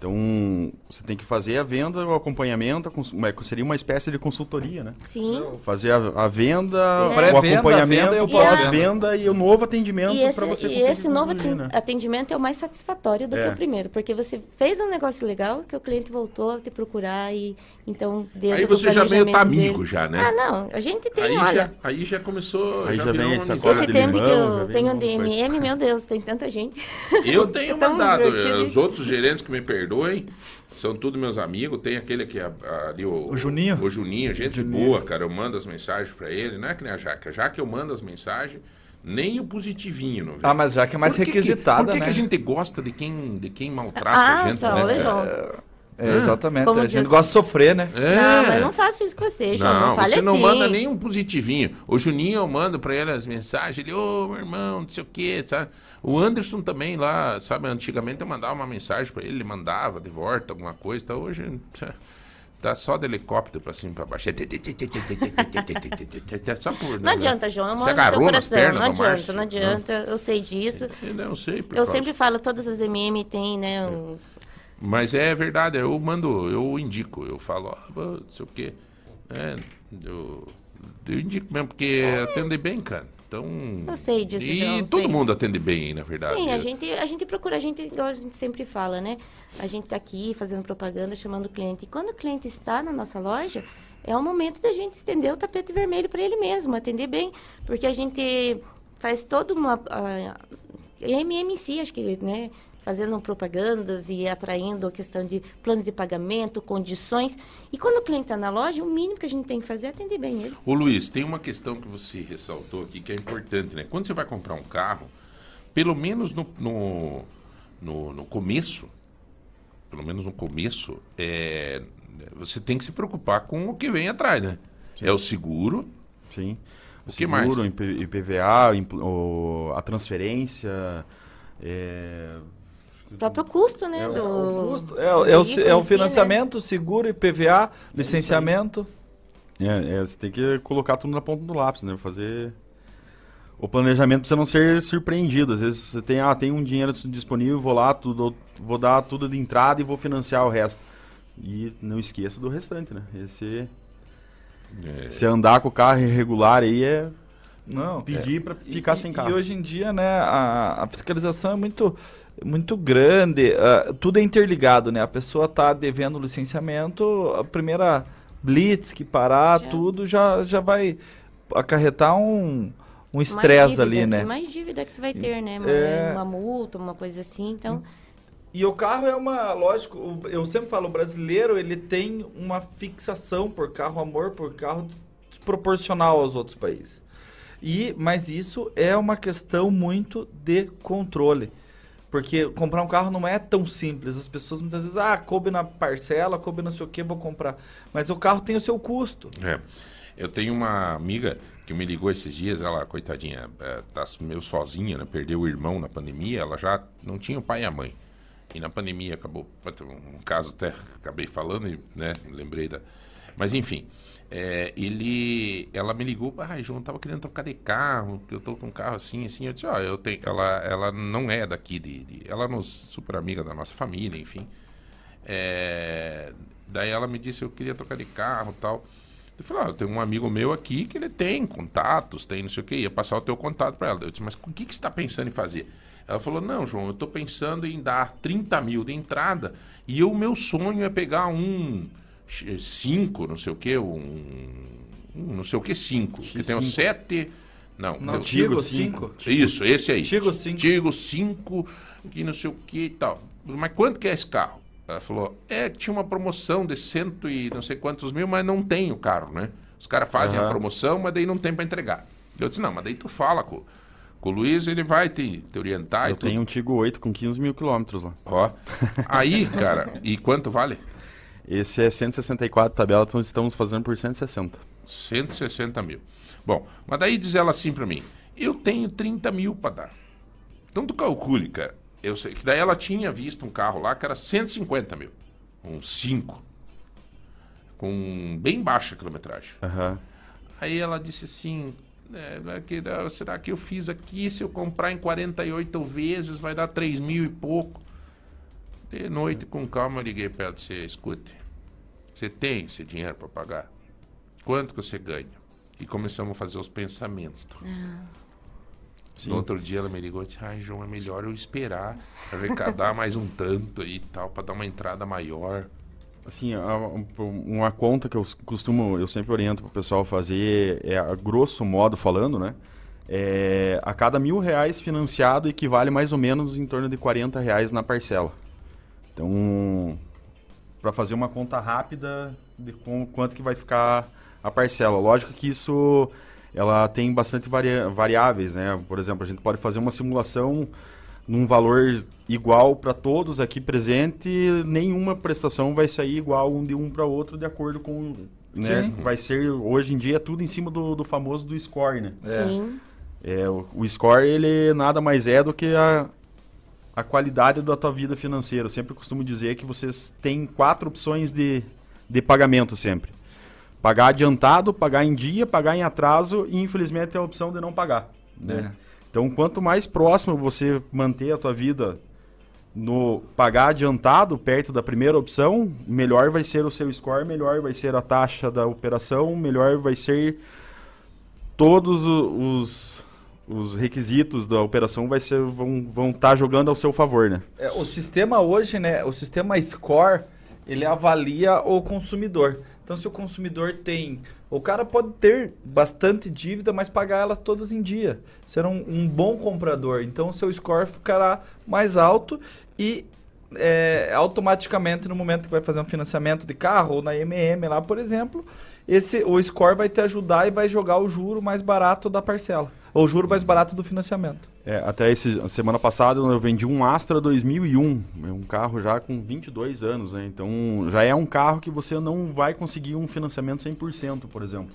Então, você tem que fazer a venda, o acompanhamento, uma- seria uma espécie de consultoria, né? Sim. Fazer a, a venda, É. o Pré-venda, a venda acompanhamento, e pós-venda. e o novo atendimento E esse, para você e esse novo concluir, aten- né? atendimento é o mais satisfatório do que É. o primeiro, porque você fez um negócio legal, que o cliente voltou a te procurar e então Aí você já meio tá amigo dele- já, né? Ah, não, a gente tem, aí, olha, já, aí já começou. Aí já virou vem essa coisa esse de tempo que limão, já eu tenho um de coisa. DMM, meu Deus, tem tanta gente. Eu tenho mandado. Os outros gerentes que me perdoem são tudo meus amigos. Tem aquele que é ali, o, O Juninho? O Juninho, gente boa, cara. Eu mando as mensagens pra ele. Não é que nem a Jaque. A Jaque eu mando as mensagens, nem o positivinho não vem. Ah, mas já que é mais Por que que- requisitada, Por que, né? que a gente gosta de quem, de quem maltrata Ah, a gente? só, né? João. É, exatamente. Como a gente diz- gosta de sofrer, né? É. Não, mas não faça isso com você, João. Não, Não, fale você não assim. manda nem um positivinho. O Juninho, eu mando pra ele as mensagens. Ele, ô, meu irmão, não sei o quê, sabe? O Anderson também lá, sabe? Antigamente eu mandava uma mensagem pra ele, ele mandava de volta alguma coisa. Tá? Hoje tá só de helicóptero pra cima e pra baixo. É Só por, Não adianta, João. Eu moro no seu coração. Não adianta, não adianta. Eu sei disso. Eu não sei. por Eu causa. sempre falo, todas as MM tem, né? um- Mas é verdade, eu mando, eu indico, eu falo, ó, não sei o quê. É, eu, eu indico mesmo, porque atende bem, cara. Então. Eu sei disso, E João, todo sei. mundo atende bem, na verdade. Sim, a gente, a gente procura, a gente, igual a gente sempre fala, né? A gente tá aqui fazendo propaganda, chamando o cliente. E quando o cliente está na nossa loja, é o momento da gente estender o tapete vermelho para ele mesmo, atender bem. Porque a gente faz toda uma. A, MMC, acho que, né? Fazendo propagandas e atraindo a questão de planos de pagamento, condições. E quando o cliente está na loja, o mínimo que a gente tem que fazer é atender bem ele. Ô Luiz, tem uma questão que você ressaltou aqui que é importante, né? Quando você vai comprar um carro, pelo menos no, no, no, no começo, pelo menos no começo, é, você tem que se preocupar com o que vem atrás, né? É o seguro. Sim. O O que mais? seguro, IP IPVA, o- a transferência. É... O próprio custo, né? do, O custo é, o- é o, é o em si, né? financiamento, seguro, IPVA, licenciamento. É, é, você tem que colocar tudo na ponta do lápis, né? Fazer o planejamento pra você não ser surpreendido. Às vezes você tem, ah, tem um dinheiro disponível, vou lá, tudo, vou dar tudo de entrada e vou financiar o resto. E não esqueça do restante, né? Esse, É, se andar com o carro irregular aí é Não, pedir pra ficar e, sem carro. E hoje em dia, né, a, a fiscalização é muito, muito grande, ah, tudo é interligado, né? A pessoa tá devendo licenciamento, a primeira blitz que parar, Já. tudo já, já vai acarretar um, um estresse ali, né? Mais dívida que você vai ter, né? Uma, É. uma multa, uma coisa assim. Então, E o carro é uma, lógico, eu sempre falo, o brasileiro, ele tem uma fixação por carro, amor por carro desproporcional aos outros países. E, mas isso é uma questão muito de controle. Porque comprar um carro não é tão simples. As pessoas muitas vezes, ah, coube na parcela, coube não sei o que, vou comprar. Mas o carro tem o seu custo. É. Eu tenho uma amiga que me ligou esses dias, ela, coitadinha, é, tá meio sozinha, né? Perdeu o irmão na pandemia, ela já não tinha o pai e a mãe. E na pandemia acabou, um caso até acabei falando, e, né? Lembrei da. Mas enfim, é, ele, ela me ligou, ah, João, tava querendo trocar de carro, eu tô com um carro assim, assim. Eu disse, ó, eu tenho. Ela, ela não é daqui de, de- Ela é nos, super amiga da nossa família, enfim. É, daí ela me disse, eu queria trocar de carro tal. Eu falei, ah, eu tenho um amigo meu aqui que ele tem contatos, tem não sei o que, ia passar o teu contato para ela. Eu disse, mas o que, que você está pensando em fazer? Ela falou, não, João, eu estou pensando em dar 30 mil de entrada e o meu sonho é pegar um 5, não sei o que, um, um não sei o que 5, que tem o 7... Não, Não, deu- Tigo Tigo 5. isso, esse aí. Tigo 5. Tigo 5, que não sei o que e tal. Mas quanto que é esse carro? Ela falou, é que tinha uma promoção de cento e não sei quantos mil, mas não tem o carro, né? Os caras fazem a Aham. promoção, mas daí não tem para entregar. Eu disse, não, mas daí tu fala com, com o Luiz, ele vai te, te orientar e Eu tudo. tenho um Tigo 8 com 15 mil quilômetros lá. Ó, aí, cara, e quanto vale? Esse é 164 tabela, então estamos fazendo por 160. 160 mil. Bom, mas daí diz ela assim pra mim: eu tenho 30 mil pra dar. Então tu calcule, cara. Eu sei que daí ela tinha visto um carro lá que era 150 mil. Um 5. Com bem baixa quilometragem. Aham. Aí ela disse assim: é, que será que eu fiz aqui? Se eu comprar em 48 vezes, vai dar 3 mil e pouco. De noite, com calma, eu liguei para ela e disse: escute, você tem esse dinheiro para pagar? Quanto que você ganha? E começamos a fazer os pensamentos. No outro dia ela me ligou e disse: Ai, João, é melhor eu esperar arrecadar mais um tanto aí e tal, para dar uma entrada maior. Assim, um- uma conta que eu costumo, eu sempre oriento pro pessoal fazer, é a grosso modo falando, né? É, a cada mil reais financiado equivale mais ou menos em torno de 40 reais na parcela. Então, para fazer uma conta rápida de com, quanto que vai ficar a parcela. Lógico que isso ela tem bastante varia- variáveis, né? Por exemplo, a gente pode fazer uma simulação num valor igual para todos aqui presente, nenhuma prestação vai sair igual um de um para outro de acordo com, né? Sim. Vai ser hoje em dia tudo em cima do, do famoso do score, né? sim. É, o, o score ele nada mais é do que a, a qualidade da tua vida financeira. Eu sempre costumo dizer que vocês têm quatro opções de, de pagamento sempre. Pagar adiantado, pagar em dia, pagar em atraso e infelizmente tem a opção de não pagar. Né? Então, quanto mais próximo você manter a tua vida no pagar adiantado, perto da primeira opção, melhor vai ser o seu score, melhor vai ser a taxa da operação, melhor vai ser todos os, os requisitos da operação vai ser, vão estar tá jogando ao seu favor, né? É, o sistema hoje, né? O sistema Score, ele avalia o consumidor. Então, se o consumidor tem. O cara pode ter bastante dívida, mas pagar ela todas em dia. Ser um, um bom comprador. Então, o seu score ficará mais alto e é, automaticamente, no momento que vai fazer um financiamento de carro ou na MM lá, por exemplo, esse, o score vai te ajudar e vai jogar o juro mais barato da parcela. Ou o juro mais barato do financiamento. É, até esse, semana passada eu vendi um Astra 2001, é um carro já com 22 anos, né? Então já é um carro que você não vai conseguir um financiamento 100%, por exemplo.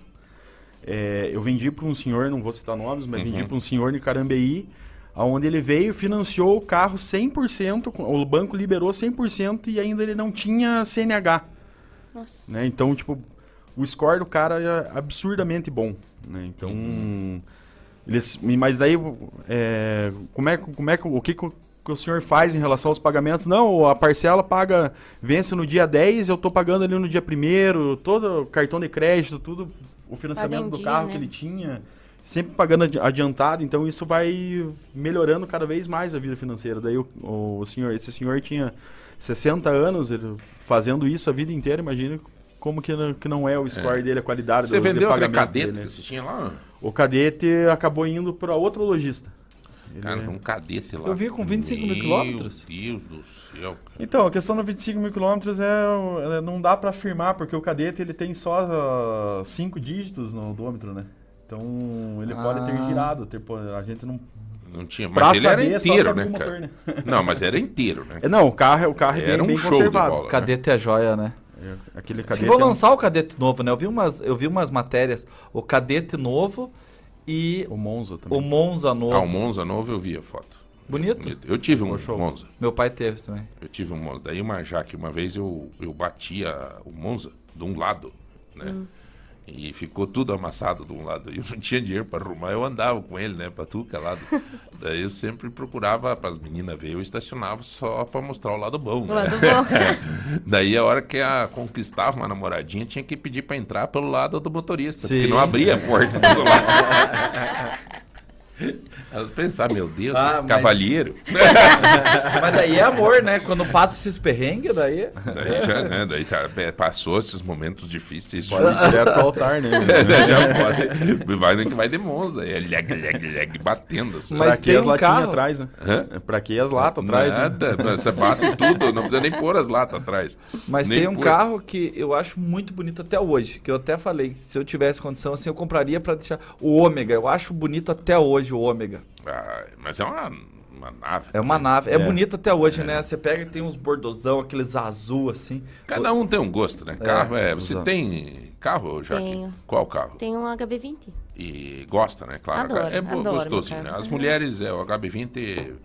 É, eu vendi para um senhor, não vou citar nomes, mas uhum. vendi para um senhor de Carambeí, onde ele veio, financiou o carro 100%, o banco liberou 100% e ainda ele não tinha CNH. Nossa. Né? Então, tipo, o score do cara é absurdamente bom. Né? Então, uhum. Eles, mas daí, é, como é, como é o que, que o senhor faz em relação aos pagamentos? Não, a parcela paga, vence no dia 10, eu estou pagando ali no dia 1 todo o cartão de crédito, tudo, o financiamento do dia, carro né? que ele tinha, sempre pagando adiantado, então isso vai melhorando cada vez mais a vida financeira. Daí o, o senhor, esse senhor tinha 60 anos, ele fazendo isso a vida inteira, imagina como que não, que não é o score é. dele, a qualidade Você do, vendeu aquele cadete dele, que você tinha lá? O cadete acabou indo para outro lojista. Cara, é... um cadete lá. Eu vi com 25 Meu mil quilômetros. Deus do céu. Cara. Então, a questão dos 25 mil quilômetros é, é, não dá para afirmar, porque o cadete ele tem só 5 uh, dígitos no odômetro, né? Então ele ah. pode ter ah. girado, ter, a gente não não tinha, mas pra ele era é inteiro, né, motor, né? Não, mas era inteiro, né? Não, o carro, o carro é era bem, um bem show conservado. Bola, cadete né? é joia, né? É, aquele cadete vou lançar é um... o cadete novo, né? Eu vi umas, eu vi umas matérias, o cadete novo e o Monza também. O Monza novo. Ah, o Monza novo eu vi a foto. Bonito. Bonito. Eu tive um Monza. Meu pai teve também. Eu tive um Monza. Daí uma Jaque, uma vez eu eu batia o Monza de um lado, né? Hum. E ficou tudo amassado de um lado. Eu não tinha dinheiro para arrumar, eu andava com ele, né, para tudo que é lado. Daí eu sempre procurava para as meninas ver, eu estacionava só para mostrar o lado bom. Né? O lado bom. Daí a hora que a conquistava uma namoradinha, tinha que pedir para entrar pelo lado do motorista, Sim. porque não abria a porta do lado. Elas pensaram, meu Deus, ah, mas... cavalheiro. mas daí é amor, né? Quando passa esses perrengues, daí. Daí já, né? Daí tá, é, passou esses momentos difíceis. Pode ir direto ao altar, né? É, já pode. Vai no que vai de Monza. É leg, leg, leg, batendo. Assim. Mas pra tem as um carro atrás, né? Hã? É pra que as latas atrás? Né? Nada, né? você bate tudo, não precisa nem pôr as latas atrás. Mas nem tem um pôr. carro que eu acho muito bonito até hoje, que eu até falei, se eu tivesse condição assim, eu compraria pra deixar o Ômega. Eu acho bonito até hoje o Ômega. Ah, mas é uma, uma nave. É uma nave. É, é bonito até hoje, é. né? Você pega e tem uns bordozão, aqueles azul assim. Cada um tem um gosto, né? Carro é. Você tem carro, já? Tenho. Qual carro? Tem um HB20. E gosta, né? Claro. Adoro, é adoro, gostosinho, né? As mulheres, é, o HB20.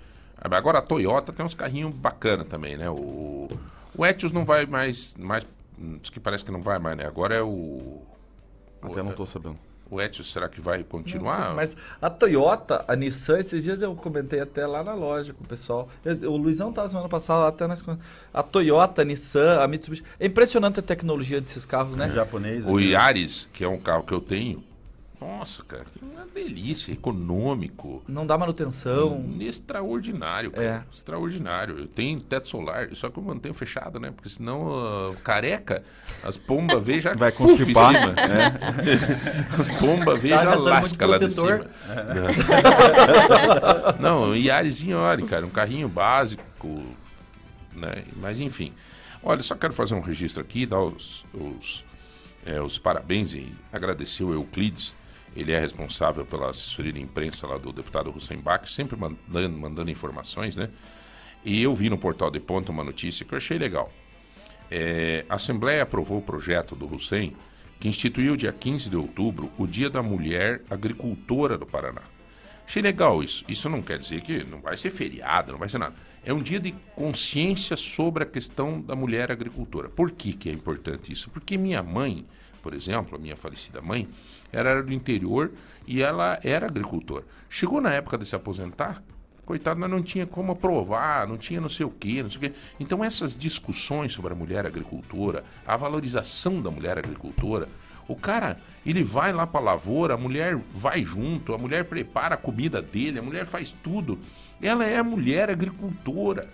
Agora a Toyota tem uns carrinhos bacana também, né? O, o Etios não vai mais. mais diz que parece que não vai mais, né? Agora é o. Até o, não tô sabendo. O Etios, será que vai continuar? mas a Toyota, a Nissan, esses dias eu comentei até lá na loja com o pessoal. Eu, o Luizão estava semana passada até nas. A Toyota, a Nissan, a Mitsubishi. É impressionante a tecnologia desses carros, né? É japonês. O Yaris, que é um carro que eu tenho, nossa, cara, que uma delícia, econômico. Não dá manutenção. Hum, extraordinário, cara. É. Extraordinário. Eu tenho teto solar, só que eu mantenho fechado, né? Porque senão, uh, careca, as pombas vê já vai constipar. Cima. Né? as pombas vê já lasca lá de cima. É. Não, um Yariszinho, olha, cara, um carrinho básico, né? Mas enfim. Olha, só quero fazer um registro aqui, dar os, os, é, os parabéns e agradecer o Euclides ele é responsável pela assessoria de imprensa lá do deputado Hussein Bach, sempre mandando, mandando informações, né? E eu vi no portal de ponta uma notícia que eu achei legal. É, a Assembleia aprovou o projeto do Hussein que instituiu dia 15 de outubro o Dia da Mulher Agricultora do Paraná. Achei legal isso. Isso não quer dizer que não vai ser feriado, não vai ser nada. É um dia de consciência sobre a questão da mulher agricultora. Por que, que é importante isso? Porque minha mãe, por exemplo, a minha falecida mãe, ela era do interior e ela era agricultora. Chegou na época de se aposentar, coitado, mas não tinha como aprovar, não tinha não sei o quê, não sei o quê. Então essas discussões sobre a mulher agricultora, a valorização da mulher agricultora, O cara, ele vai lá pra lavoura, a mulher vai junto, a mulher prepara a comida dele, a mulher faz tudo. Ela é a mulher agricultora.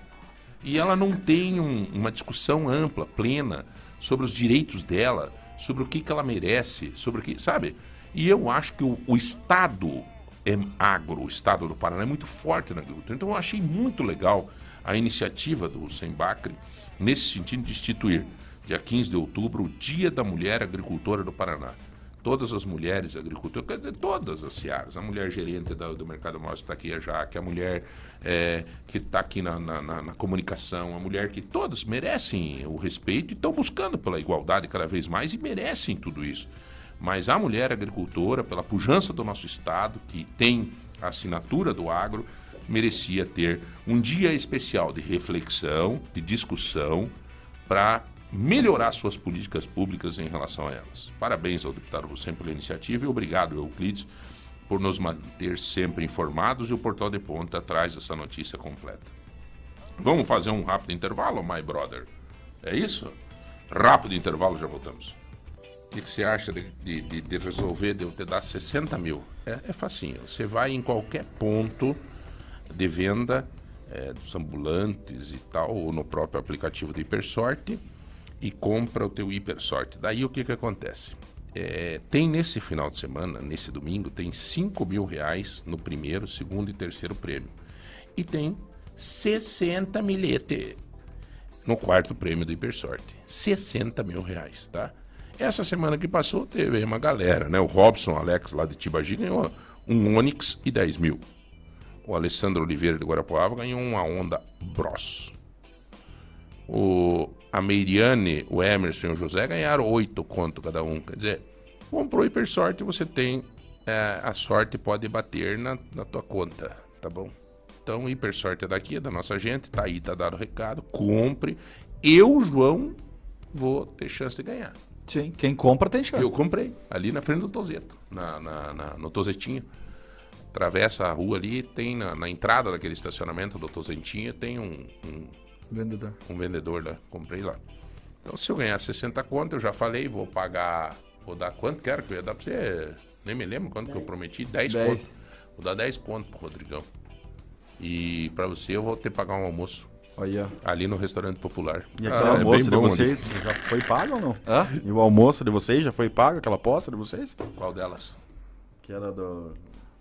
E ela não tem um- uma discussão ampla, plena, sobre os direitos dela, sobre o que, que ela merece, sobre o que. Sabe? E eu acho que o, o Estado é agro, o Estado do Paraná é muito forte na agricultura. Então eu achei muito legal a iniciativa do Sembacre nesse sentido de instituir, dia 15 de outubro, o Dia da Mulher Agricultora do Paraná todas as mulheres agricultoras, quer dizer, todas as searas, a mulher gerente da- do, mercado móvel que está aqui, a Jaque, a mulher é, que está aqui na, na- na- na comunicação, a mulher que todas merecem o respeito e estão buscando pela igualdade cada vez mais e merecem tudo isso. Mas a mulher agricultora, pela pujança do nosso Estado, que tem a assinatura do agro, merecia ter um dia especial de reflexão, de discussão, para melhorar suas políticas públicas em relação a elas. Parabéns ao deputado Lucien pela iniciativa e obrigado, Euclides, por nos manter sempre informados e o Portal de Ponta traz essa notícia completa. Vamos fazer um rápido intervalo, my brother? É isso? Rápido intervalo, já voltamos. O que, que você acha de, de- de- resolver, de eu te dar 60 mil? É, é facinho. Você vai em qualquer ponto de venda é, dos ambulantes e tal, ou no próprio aplicativo do Hipersorte e compra o teu Hipersorte. Daí o que, que acontece? É, tem nesse final de semana, nesse domingo, tem 5 mil reais no primeiro, segundo e terceiro prêmio. E tem 60 milhete no quarto prêmio do Hipersorte. 60 mil reais, tá? Essa semana que passou teve uma galera, né? O Robson Alex lá de Tibagi ganhou um Onix e 10 mil. O Alessandro Oliveira de Guarapuava ganhou uma Honda Bros. O, a Meiriane, o Emerson e o José ganharam 8 conto cada um. Quer dizer, comprou Hipersorte você tem é, a sorte pode bater na, na tua conta, tá bom? Então, o Hipersorte é daqui, é da nossa gente, tá aí, tá dado o recado, compre. Eu, João, vou ter chance de ganhar. Sim, quem compra tem chance. Eu comprei, ali na frente do Tozeto, na, na- na- no Tozetinho. Atravessa a rua ali, tem na, na entrada daquele estacionamento do Tozetinho, tem um, um, Vendedor. um vendedor lá, comprei lá. Então, se eu ganhar 60 conto, eu já falei, vou pagar, vou dar quanto quero que eu ia dar pra você, nem me lembro quanto que eu prometi, 10 Dez. conto. Vou dar 10 conto pro Rodrigão. E pra você eu vou ter que pagar um almoço Olha. ali no restaurante popular. E Ah, aquele é almoço bem de bom ali. vocês já foi pago ou não? Hã? E o almoço de vocês já foi pago, aquela aposta de vocês? Qual delas? Que era do...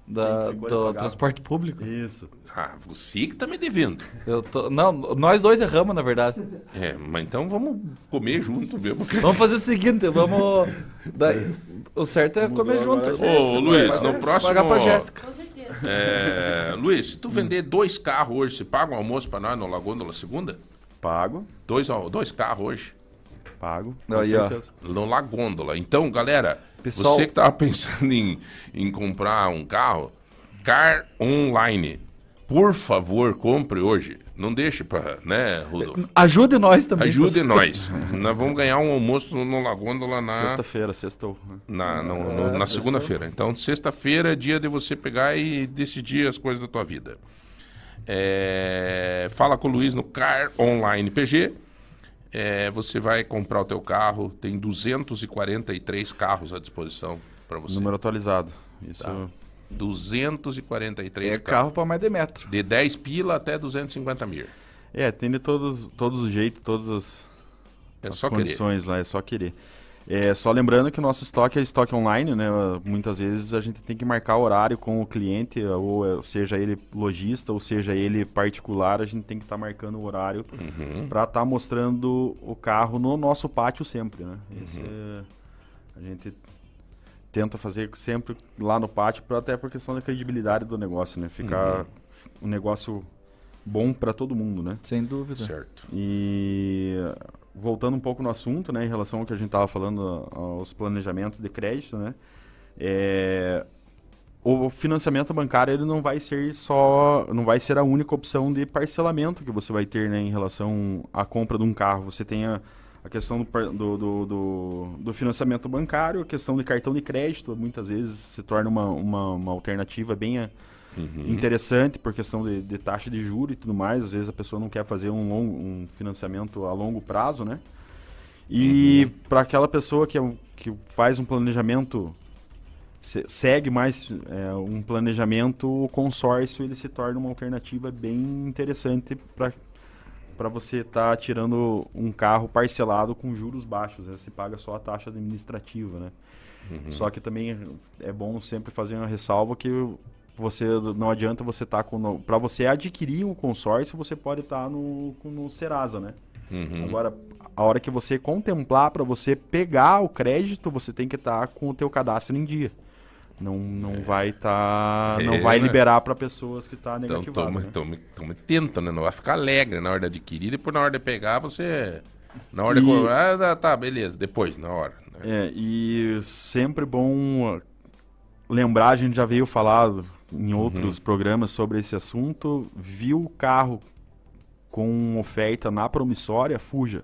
Da, do transporte público. Isso. Ah, você que tá me devendo. Eu tô... Não, nós dois erramos, na verdade. É, mas então vamos comer junto mesmo. Vamos fazer o seguinte, vamos. Daí, o certo é comer junto. Ô, Luiz, no próximo. Pagar pra Jéssica. É, Luiz, se tu vender dois carros hoje, você paga um almoço pra nós no Lagôndola segunda? Pago, Dois, dois carros hoje. pago. Aí, ó. No Lagôndola. Então, galera, Pessoal- você que tava pensando em, em comprar um carro, Car Online. Por favor, compre hoje. Não deixe pra, né, Rudolf? Ajude nós também. Ajude nós. Nós vamos ganhar um almoço no Lagôndola na, Sexta-feira, sextou. na, no- no- na segunda-feira. Então, sexta-feira é dia de você pegar e decidir as coisas da tua vida. É, fala com o Luiz no Car Online PG. É, você vai comprar o teu carro. Tem 243 carros à disposição para você. Número atualizado. Isso. Tá. 243 É carros. carro pra mais de metro. De 10 pila até 250 mil. É, tem de todos, todos os jeitos, todas as, É as só querer. condições lá, é só querer. É, só lembrando que o nosso estoque é estoque online, né? Muitas vezes a gente tem que marcar horário com o cliente, ou é, seja ele lojista, ou seja ele particular, a gente tem que estar marcando o horário Uhum. para estar mostrando o carro no nosso pátio sempre, né? Uhum. é- a gente tenta fazer sempre lá no pátio, pra, até por questão da credibilidade do negócio, né? Ficar Uhum. um negócio bom para todo mundo, né? Sem dúvida. Certo. E voltando um pouco no assunto, né, em relação ao que a gente estava falando aos planejamentos de crédito, né, é, o financiamento bancário ele não vai ser só, não vai ser a única opção de parcelamento que você vai ter, né, em relação à compra de um carro. Você tem a, a questão do, do, do, do- financiamento bancário, a questão de cartão de crédito, muitas vezes se torna uma, uma, uma alternativa bem a- Uhum. interessante por questão de, de taxa de juros e tudo mais. Às vezes a pessoa não quer fazer um, long- um financiamento a longo prazo, né? E para aquela pessoa que, é que faz um planejamento, se- segue mais é, um planejamento, o consórcio ele se torna uma alternativa bem interessante para para você estar tirando um carro parcelado com juros baixos. Né? Você paga só a taxa administrativa, né? Só que também é bom sempre fazer uma ressalva que você não adianta você estar com para você adquirir um consórcio você pode estar no com- no Serasa, né? Uhum. Agora a hora que você contemplar para você pegar o crédito você tem que estar com o teu cadastro em dia. Não, não vai estar não É, vai né? liberar para pessoas que tá Então, negativado. toma, né? toma, toma tenta, né? Não vai ficar alegre na hora de adquirir, depois na hora de pegar, você. Na hora de E- cobrar, ah, tá, beleza, depois, na hora. né? É, e sempre bom lembrar, a gente já veio falar em Uhum. outros programas sobre esse assunto. Viu o carro com oferta na promissória, fuja.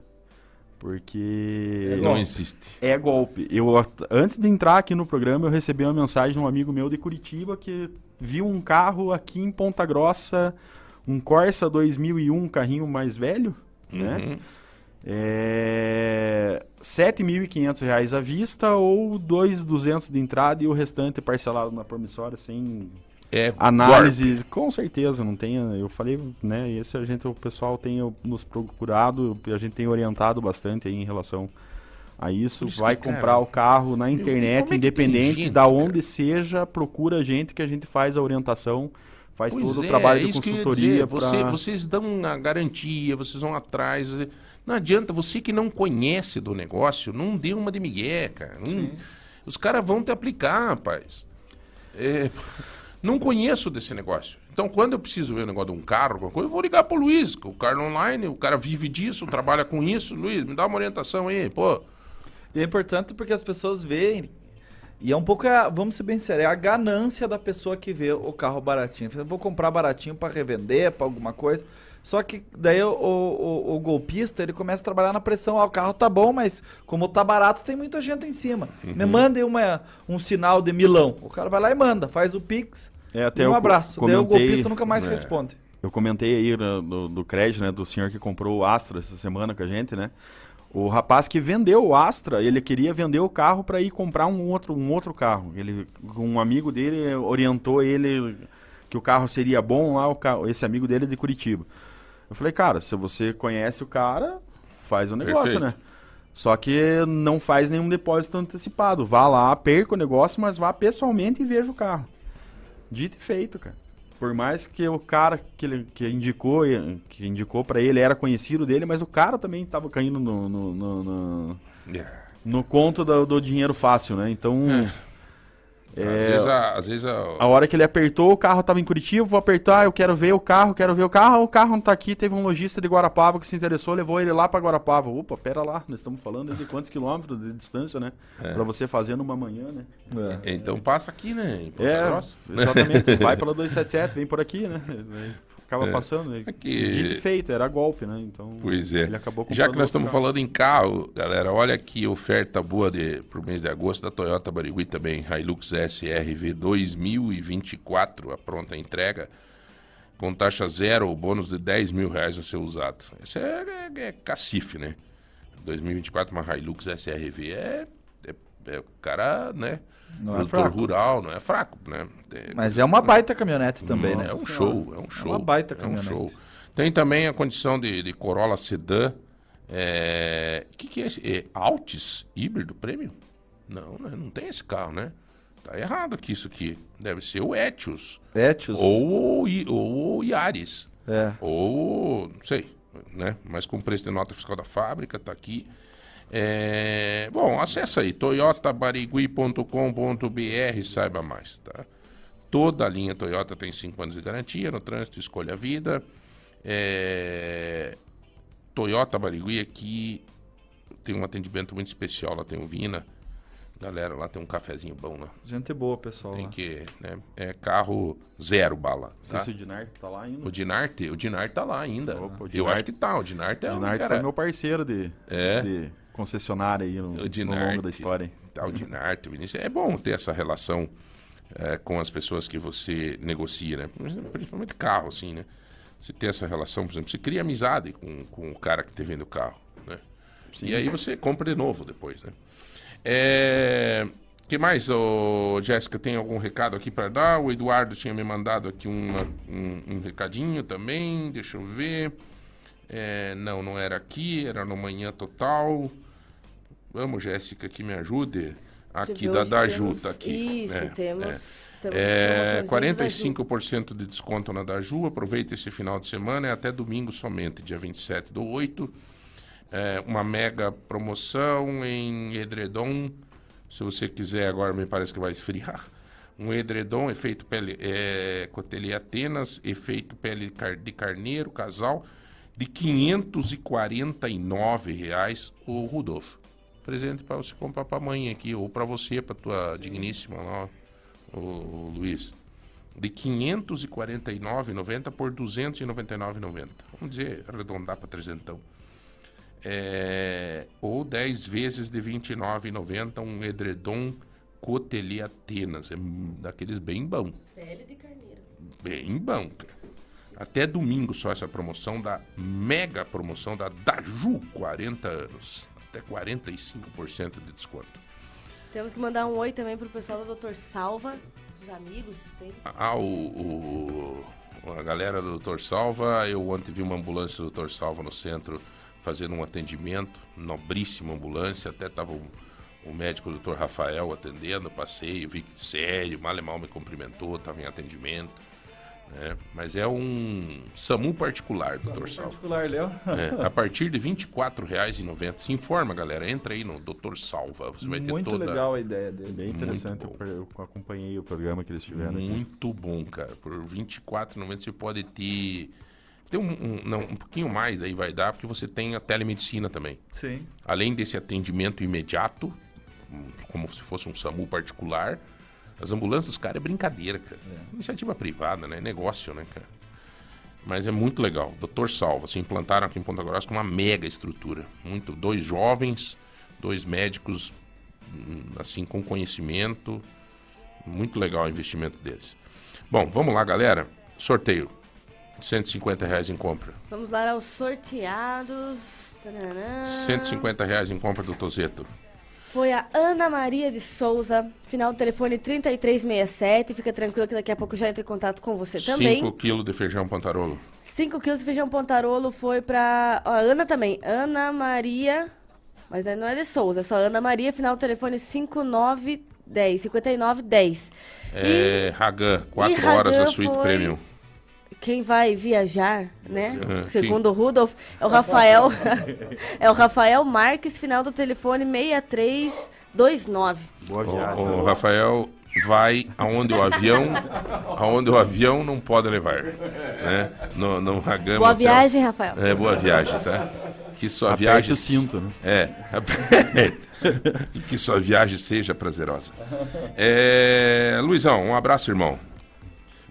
Porque Não existe. é golpe. Eu, antes de entrar aqui no programa, eu recebi uma mensagem de um amigo meu de Curitiba que viu um carro aqui em Ponta Grossa, um Corsa 2001, um carrinho mais velho, né? Uhum. É... 7.500 reais à vista ou 2.200 de entrada e o restante parcelado na promissória sem É análise. Com certeza, não tem. Eu falei, né? Esse a gente, o pessoal tem nos procurado, a gente tem orientado bastante aí em relação a isso. Isso Vai que, cara, comprar o carro na internet, é independente gente, da onde cara? seja, procura a gente que a gente faz a orientação, faz Pois todo o é, trabalho é de isso que eu ia consultoria. dizer. Você- pra- Vocês dão a garantia, vocês vão atrás. Não adianta, você que não conhece do negócio, não dê uma de migué, cara. Não- os caras vão te aplicar, rapaz. É, não conheço desse negócio. Então, quando eu preciso ver o negócio de um carro, alguma coisa, eu vou ligar pro Luiz, o cara online, o cara vive disso, trabalha com isso. Luiz, me dá uma orientação aí, pô. E é importante porque as pessoas veem. E é um pouco, a- vamos ser bem sérios, é a ganância da pessoa que vê o carro baratinho. Vou comprar baratinho pra revender, pra alguma coisa. Só que daí o, o- o golpista ele começa a trabalhar na pressão. Ah, o carro tá bom, mas como tá barato, tem muita gente em cima. Me mandem uma, um sinal de milão. O cara vai lá e manda, faz o Pix. É, até um abraço. Daí o comentei- golpista nunca mais É. responde. Eu comentei aí no- do, do crédito, né, do senhor que comprou o Astra essa semana com a gente, né? O rapaz que vendeu o Astra, ele queria vender o carro para ir comprar um outro, um outro carro. Ele, um amigo dele orientou ele que o carro seria bom lá, o carro, esse amigo dele é de Curitiba. Eu falei, cara, se você conhece o cara, faz o negócio, Perfeito. né? Só que não faz nenhum depósito antecipado. Vá lá, perca o negócio, mas vá pessoalmente e veja o carro. Dito e feito, cara. Por mais que o cara que, ele, que indicou que indicou para ele era conhecido dele, mas o cara também tava caindo no, no, no, no- É. no conto do, do dinheiro fácil, né? Então, Às É, vezes, a, às vezes a- a hora que ele apertou, o carro tava em Curitiba, vou apertar, eu quero ver o carro, quero ver o carro, o carro não tá aqui, teve um lojista de Guarapava que se interessou, levou ele lá para Guarapava. Opa, pera lá, nós estamos falando de quantos quilômetros de distância, né? Pra você fazer numa manhã, né? Então passa aqui, né? Em Ponta É, Grossa. exatamente. Vai pela 277, vem por aqui, né? Acaba É. passando. E Aqui- Dito feito, era golpe, né? Então, Pois é. ele Já que nós estamos carro. falando em carro, galera, olha que oferta boa de, pro mês de agosto da Toyota Barigui também. Hilux SRV 2024, a pronta entrega. Com taxa zero, o bônus de 10 mil reais no seu usado. Esse é, é, é cacife, né? 2024, uma Hilux SRV é, é, é o cara, né? Não é Produtor fraco. rural, não é fraco, né? Tem- Mas é uma baita caminhonete também, é né? um show, é um show. uma baita é um caminhonete. show. Tem também a condição de, de Corolla Sedan. É... O que, que é esse? É Altis híbrido premium? Não, né? não tem esse carro, né? Tá errado aqui isso aqui. Deve ser o Etios. Etios. Ou o, I- ou o Yaris. É. Ou, não sei, né? Mas com preço de nota fiscal da fábrica, tá aqui. É, Bom, acessa aí, toyotabarigui.com.br saiba mais, tá? Toda a linha Toyota tem 5 anos de garantia no trânsito, escolha a vida. É, Toyota Barigui aqui tem um atendimento muito especial, lá tem o Vina. Galera, lá tem um cafezinho bom lá. Gente boa, pessoal. Tem lá. que, né? É carro zero bala. Tá? se o Dinar tá lá ainda. O Dinarte, o Dinarte tá lá ainda. Opa, Eu Dinarte- acho que tá, o Dinarte é O um Dinar cara... foi meu parceiro de, É. de concessionária aí no, no longo da história. Tá, o Dinarte, o Vinícius. É bom ter essa relação é, com as pessoas que você negocia, né? Principalmente carro, assim, né? Você ter essa relação, por exemplo, você cria amizade com, com o cara que te vende o carro, né? E aí você compra de novo depois, né? É... que mais, Jéssica? Tem algum recado aqui para dar? O Eduardo tinha me mandado aqui uma- um, um recadinho também. Deixa eu ver. É, não, não era aqui, era no Manhã Total. Vamos, Jéssica, que me ajude. Aqui da Daju tá aqui. Isso, É, temos, é. temos É, promoções 45% de desconto na Daju. Aproveita esse final de semana, é até domingo somente, dia 27 do 8. É, uma mega promoção em edredom. Se você quiser, agora me parece que vai esfriar. Um edredom, efeito pele, é, Cotelia Atenas, efeito pele de carneiro, casal, de 549 reais o Rudolfo. Presente para você comprar para mãe aqui, ou para você, para tua digníssima lá, o, o Luiz. De R$ 549,90 por R$ 299,90. Vamos dizer, arredondar para trezentão. É, ou 10 vezes de R$ 29,90 um edredom Cotelie Atenas. É daqueles bem bom. Pele de carneiro. Bem bom, cara. Até domingo só essa promoção da mega promoção da Daju 40 anos. Até 45% de desconto. Temos que mandar um oi também pro pessoal do Dr. Salva, os amigos, sei. Ah, o, o- a galera do Dr. Salva, eu ontem vi uma ambulância do Dr. Salva no centro fazendo um atendimento, nobríssima ambulância, até tava o, o médico Dr. Rafael atendendo, passei, vi que sério, mal e mal me cumprimentou, estava em atendimento. Né? Mas é um SAMU particular, Dr. Salva. Particular, Léo. É, a partir de R$ 24,90. Se informa, galera. Entra aí no Dr. Salva. Você vai ter Muito toda... legal a ideia É dele. bem Muito interessante. Eu, eu acompanhei o programa que eles tiveram aqui. Muito bom, cara. Por R$ 24,90 você pode ter. Tem um, um- não, um pouquinho mais aí vai dar, porque você tem a telemedicina também. Sim. Além desse atendimento imediato, como se fosse um SAMU particular, as ambulâncias, cara, é brincadeira, cara. Iniciativa privada, né? Negócio, né, cara? Mas é muito legal. Doutor Salva, se implantaram aqui em Ponta Grossa com uma mega estrutura. Muito, dois jovens, dois médicos, hum, assim, com conhecimento. Muito legal o investimento deles. Bom, vamos lá, galera. Sorteio. 150 reais em compra. Vamos lá aos sorteados. Tananã. 150 reais em compra do Tozeto. Foi a Ana Maria de Souza, final do telefone 3367. Fica tranquila que daqui a pouco já entro em contato com você também. 5 quilos de feijão pantarolo. 5 quilos de feijão pontarolo foi pra. Ó, a Ana também. Ana Maria. Mas não é de Souza, é só Ana Maria, final do telefone 5910. 5910. É, Hagan, 4 e horas a suíte foi- premium. Quem vai viajar, né? Uhum, Segundo o Rudolf, é o Rafael. é o Rafael Marques, final do telefone 6329. Boa O, viagem. o Rafael vai aonde o avião, aonde o avião não pode levar, né? No, no Boa viagem, Rafael. É, boa viagem, tá? Que sua Aperte viagem o cinto, né? É. e que sua viagem seja prazerosa. É, Luizão, um abraço, irmão.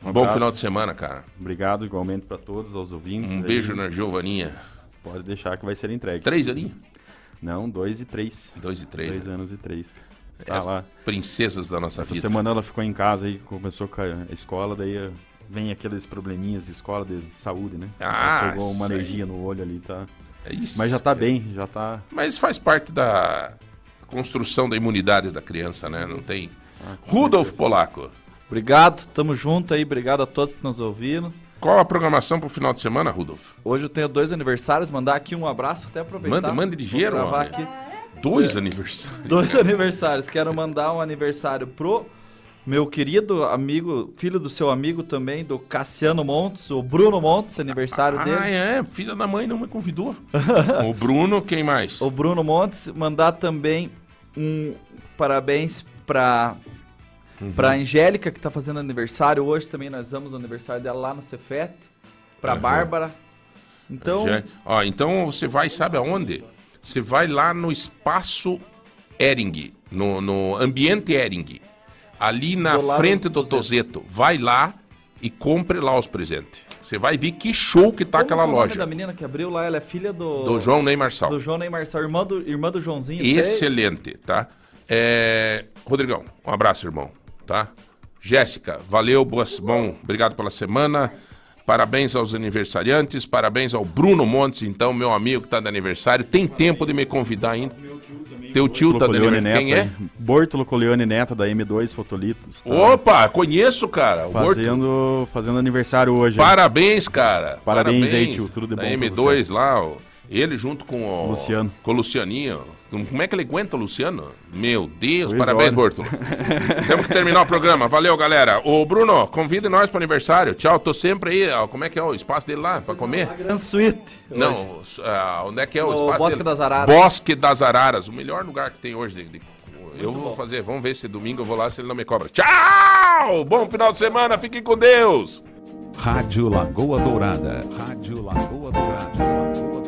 Um Bom final de semana, cara. Obrigado igualmente para todos, aos ouvintes. Um aí. beijo na Giovaninha. Pode deixar que vai ser entregue. Três ali? Não, dois e três. Dois e três. Dois né? anos e três. É Tá as lá. princesas da nossa Essa vida. semana ela ficou em casa aí, começou com a escola, daí eh, vem aqueles probleminhas de escola de saúde, né? Ah, Ela pegou uma alergia no olho ali, tá? É isso. Mas já tá bem, já tá. Mas faz parte da construção da imunidade da criança, né? Não tem. Ah, Rudolf Polaco, Obrigado, tamo junto aí. Obrigado a todos que nos ouviram. qual a programação pro final de semana, Rudolf? Hoje eu tenho dois aniversários. Mandar aqui um abraço, até aproveitar. Manda- manda ligeiro, gravar aqui. Dois aniversários. Dois aniversários. Quero mandar um aniversário pro meu querido amigo, filho do seu amigo também, do Cassiano Montes, o Bruno Montes, aniversário Ah, dele. é, filha da mãe não me convidou. o Bruno, quem mais? O Bruno Montes, mandar também um parabéns pra, Uhum. pra Angélica, que tá fazendo aniversário hoje também. Nós vamos no aniversário dela lá no Cefet. Pra Uhum. Bárbara. Então, Já- Ó, então você vai, sabe aonde? Você vai lá no espaço Ering, no, no ambiente Ering, ali na Do frente do do Tozeto. Vai lá e compre lá os presentes. Você vai ver que show que tá como aquela que é o nome loja. da menina que abriu lá, ela é filha do... Do João Ney Marçal. Do João Neymar Sal, irmã do, irmã do Joãozinho. sei. Excelente, tá? É, Rodrigão, um abraço, irmão, tá? Jéssica, valeu, boas, bom, obrigado pela semana. Parabéns aos aniversariantes, parabéns ao Bruno Montes, então, meu amigo que tá de aniversário. Tem tempo de me convidar ainda. Teu tio tá de aniversário. Quem é? Bortolo Colione Neto, da M2 Fotolitos. tá Opa, conheço, cara. Fazendo, fazendo aniversário hoje. Parabéns, cara. Parabéns aí, tio. Tudo de da bom pra M2 lá, ó. ele junto com o Luciano. Com o Lucianinho. Como é que ele aguenta o Luciano? Meu Deus, Pois parabéns, olha. Bortolo. Temos que terminar o programa. Valeu, galera. Ô, Bruno, convide nós pro aniversário. Tchau, tô sempre aí. ó. Como é que é o espaço dele lá pra comer? Gran Suite. Não, ah, onde é que é o No espaço Bosque dele? das Araras. Bosque das Araras, o melhor lugar que tem hoje. de- de- eu vou fazer, vamos ver se domingo eu vou lá se ele não me cobra. Tchau! Bom final de semana, fiquem com Deus! Rádio Lagoa Dourada. Rádio Lagoa Dourada.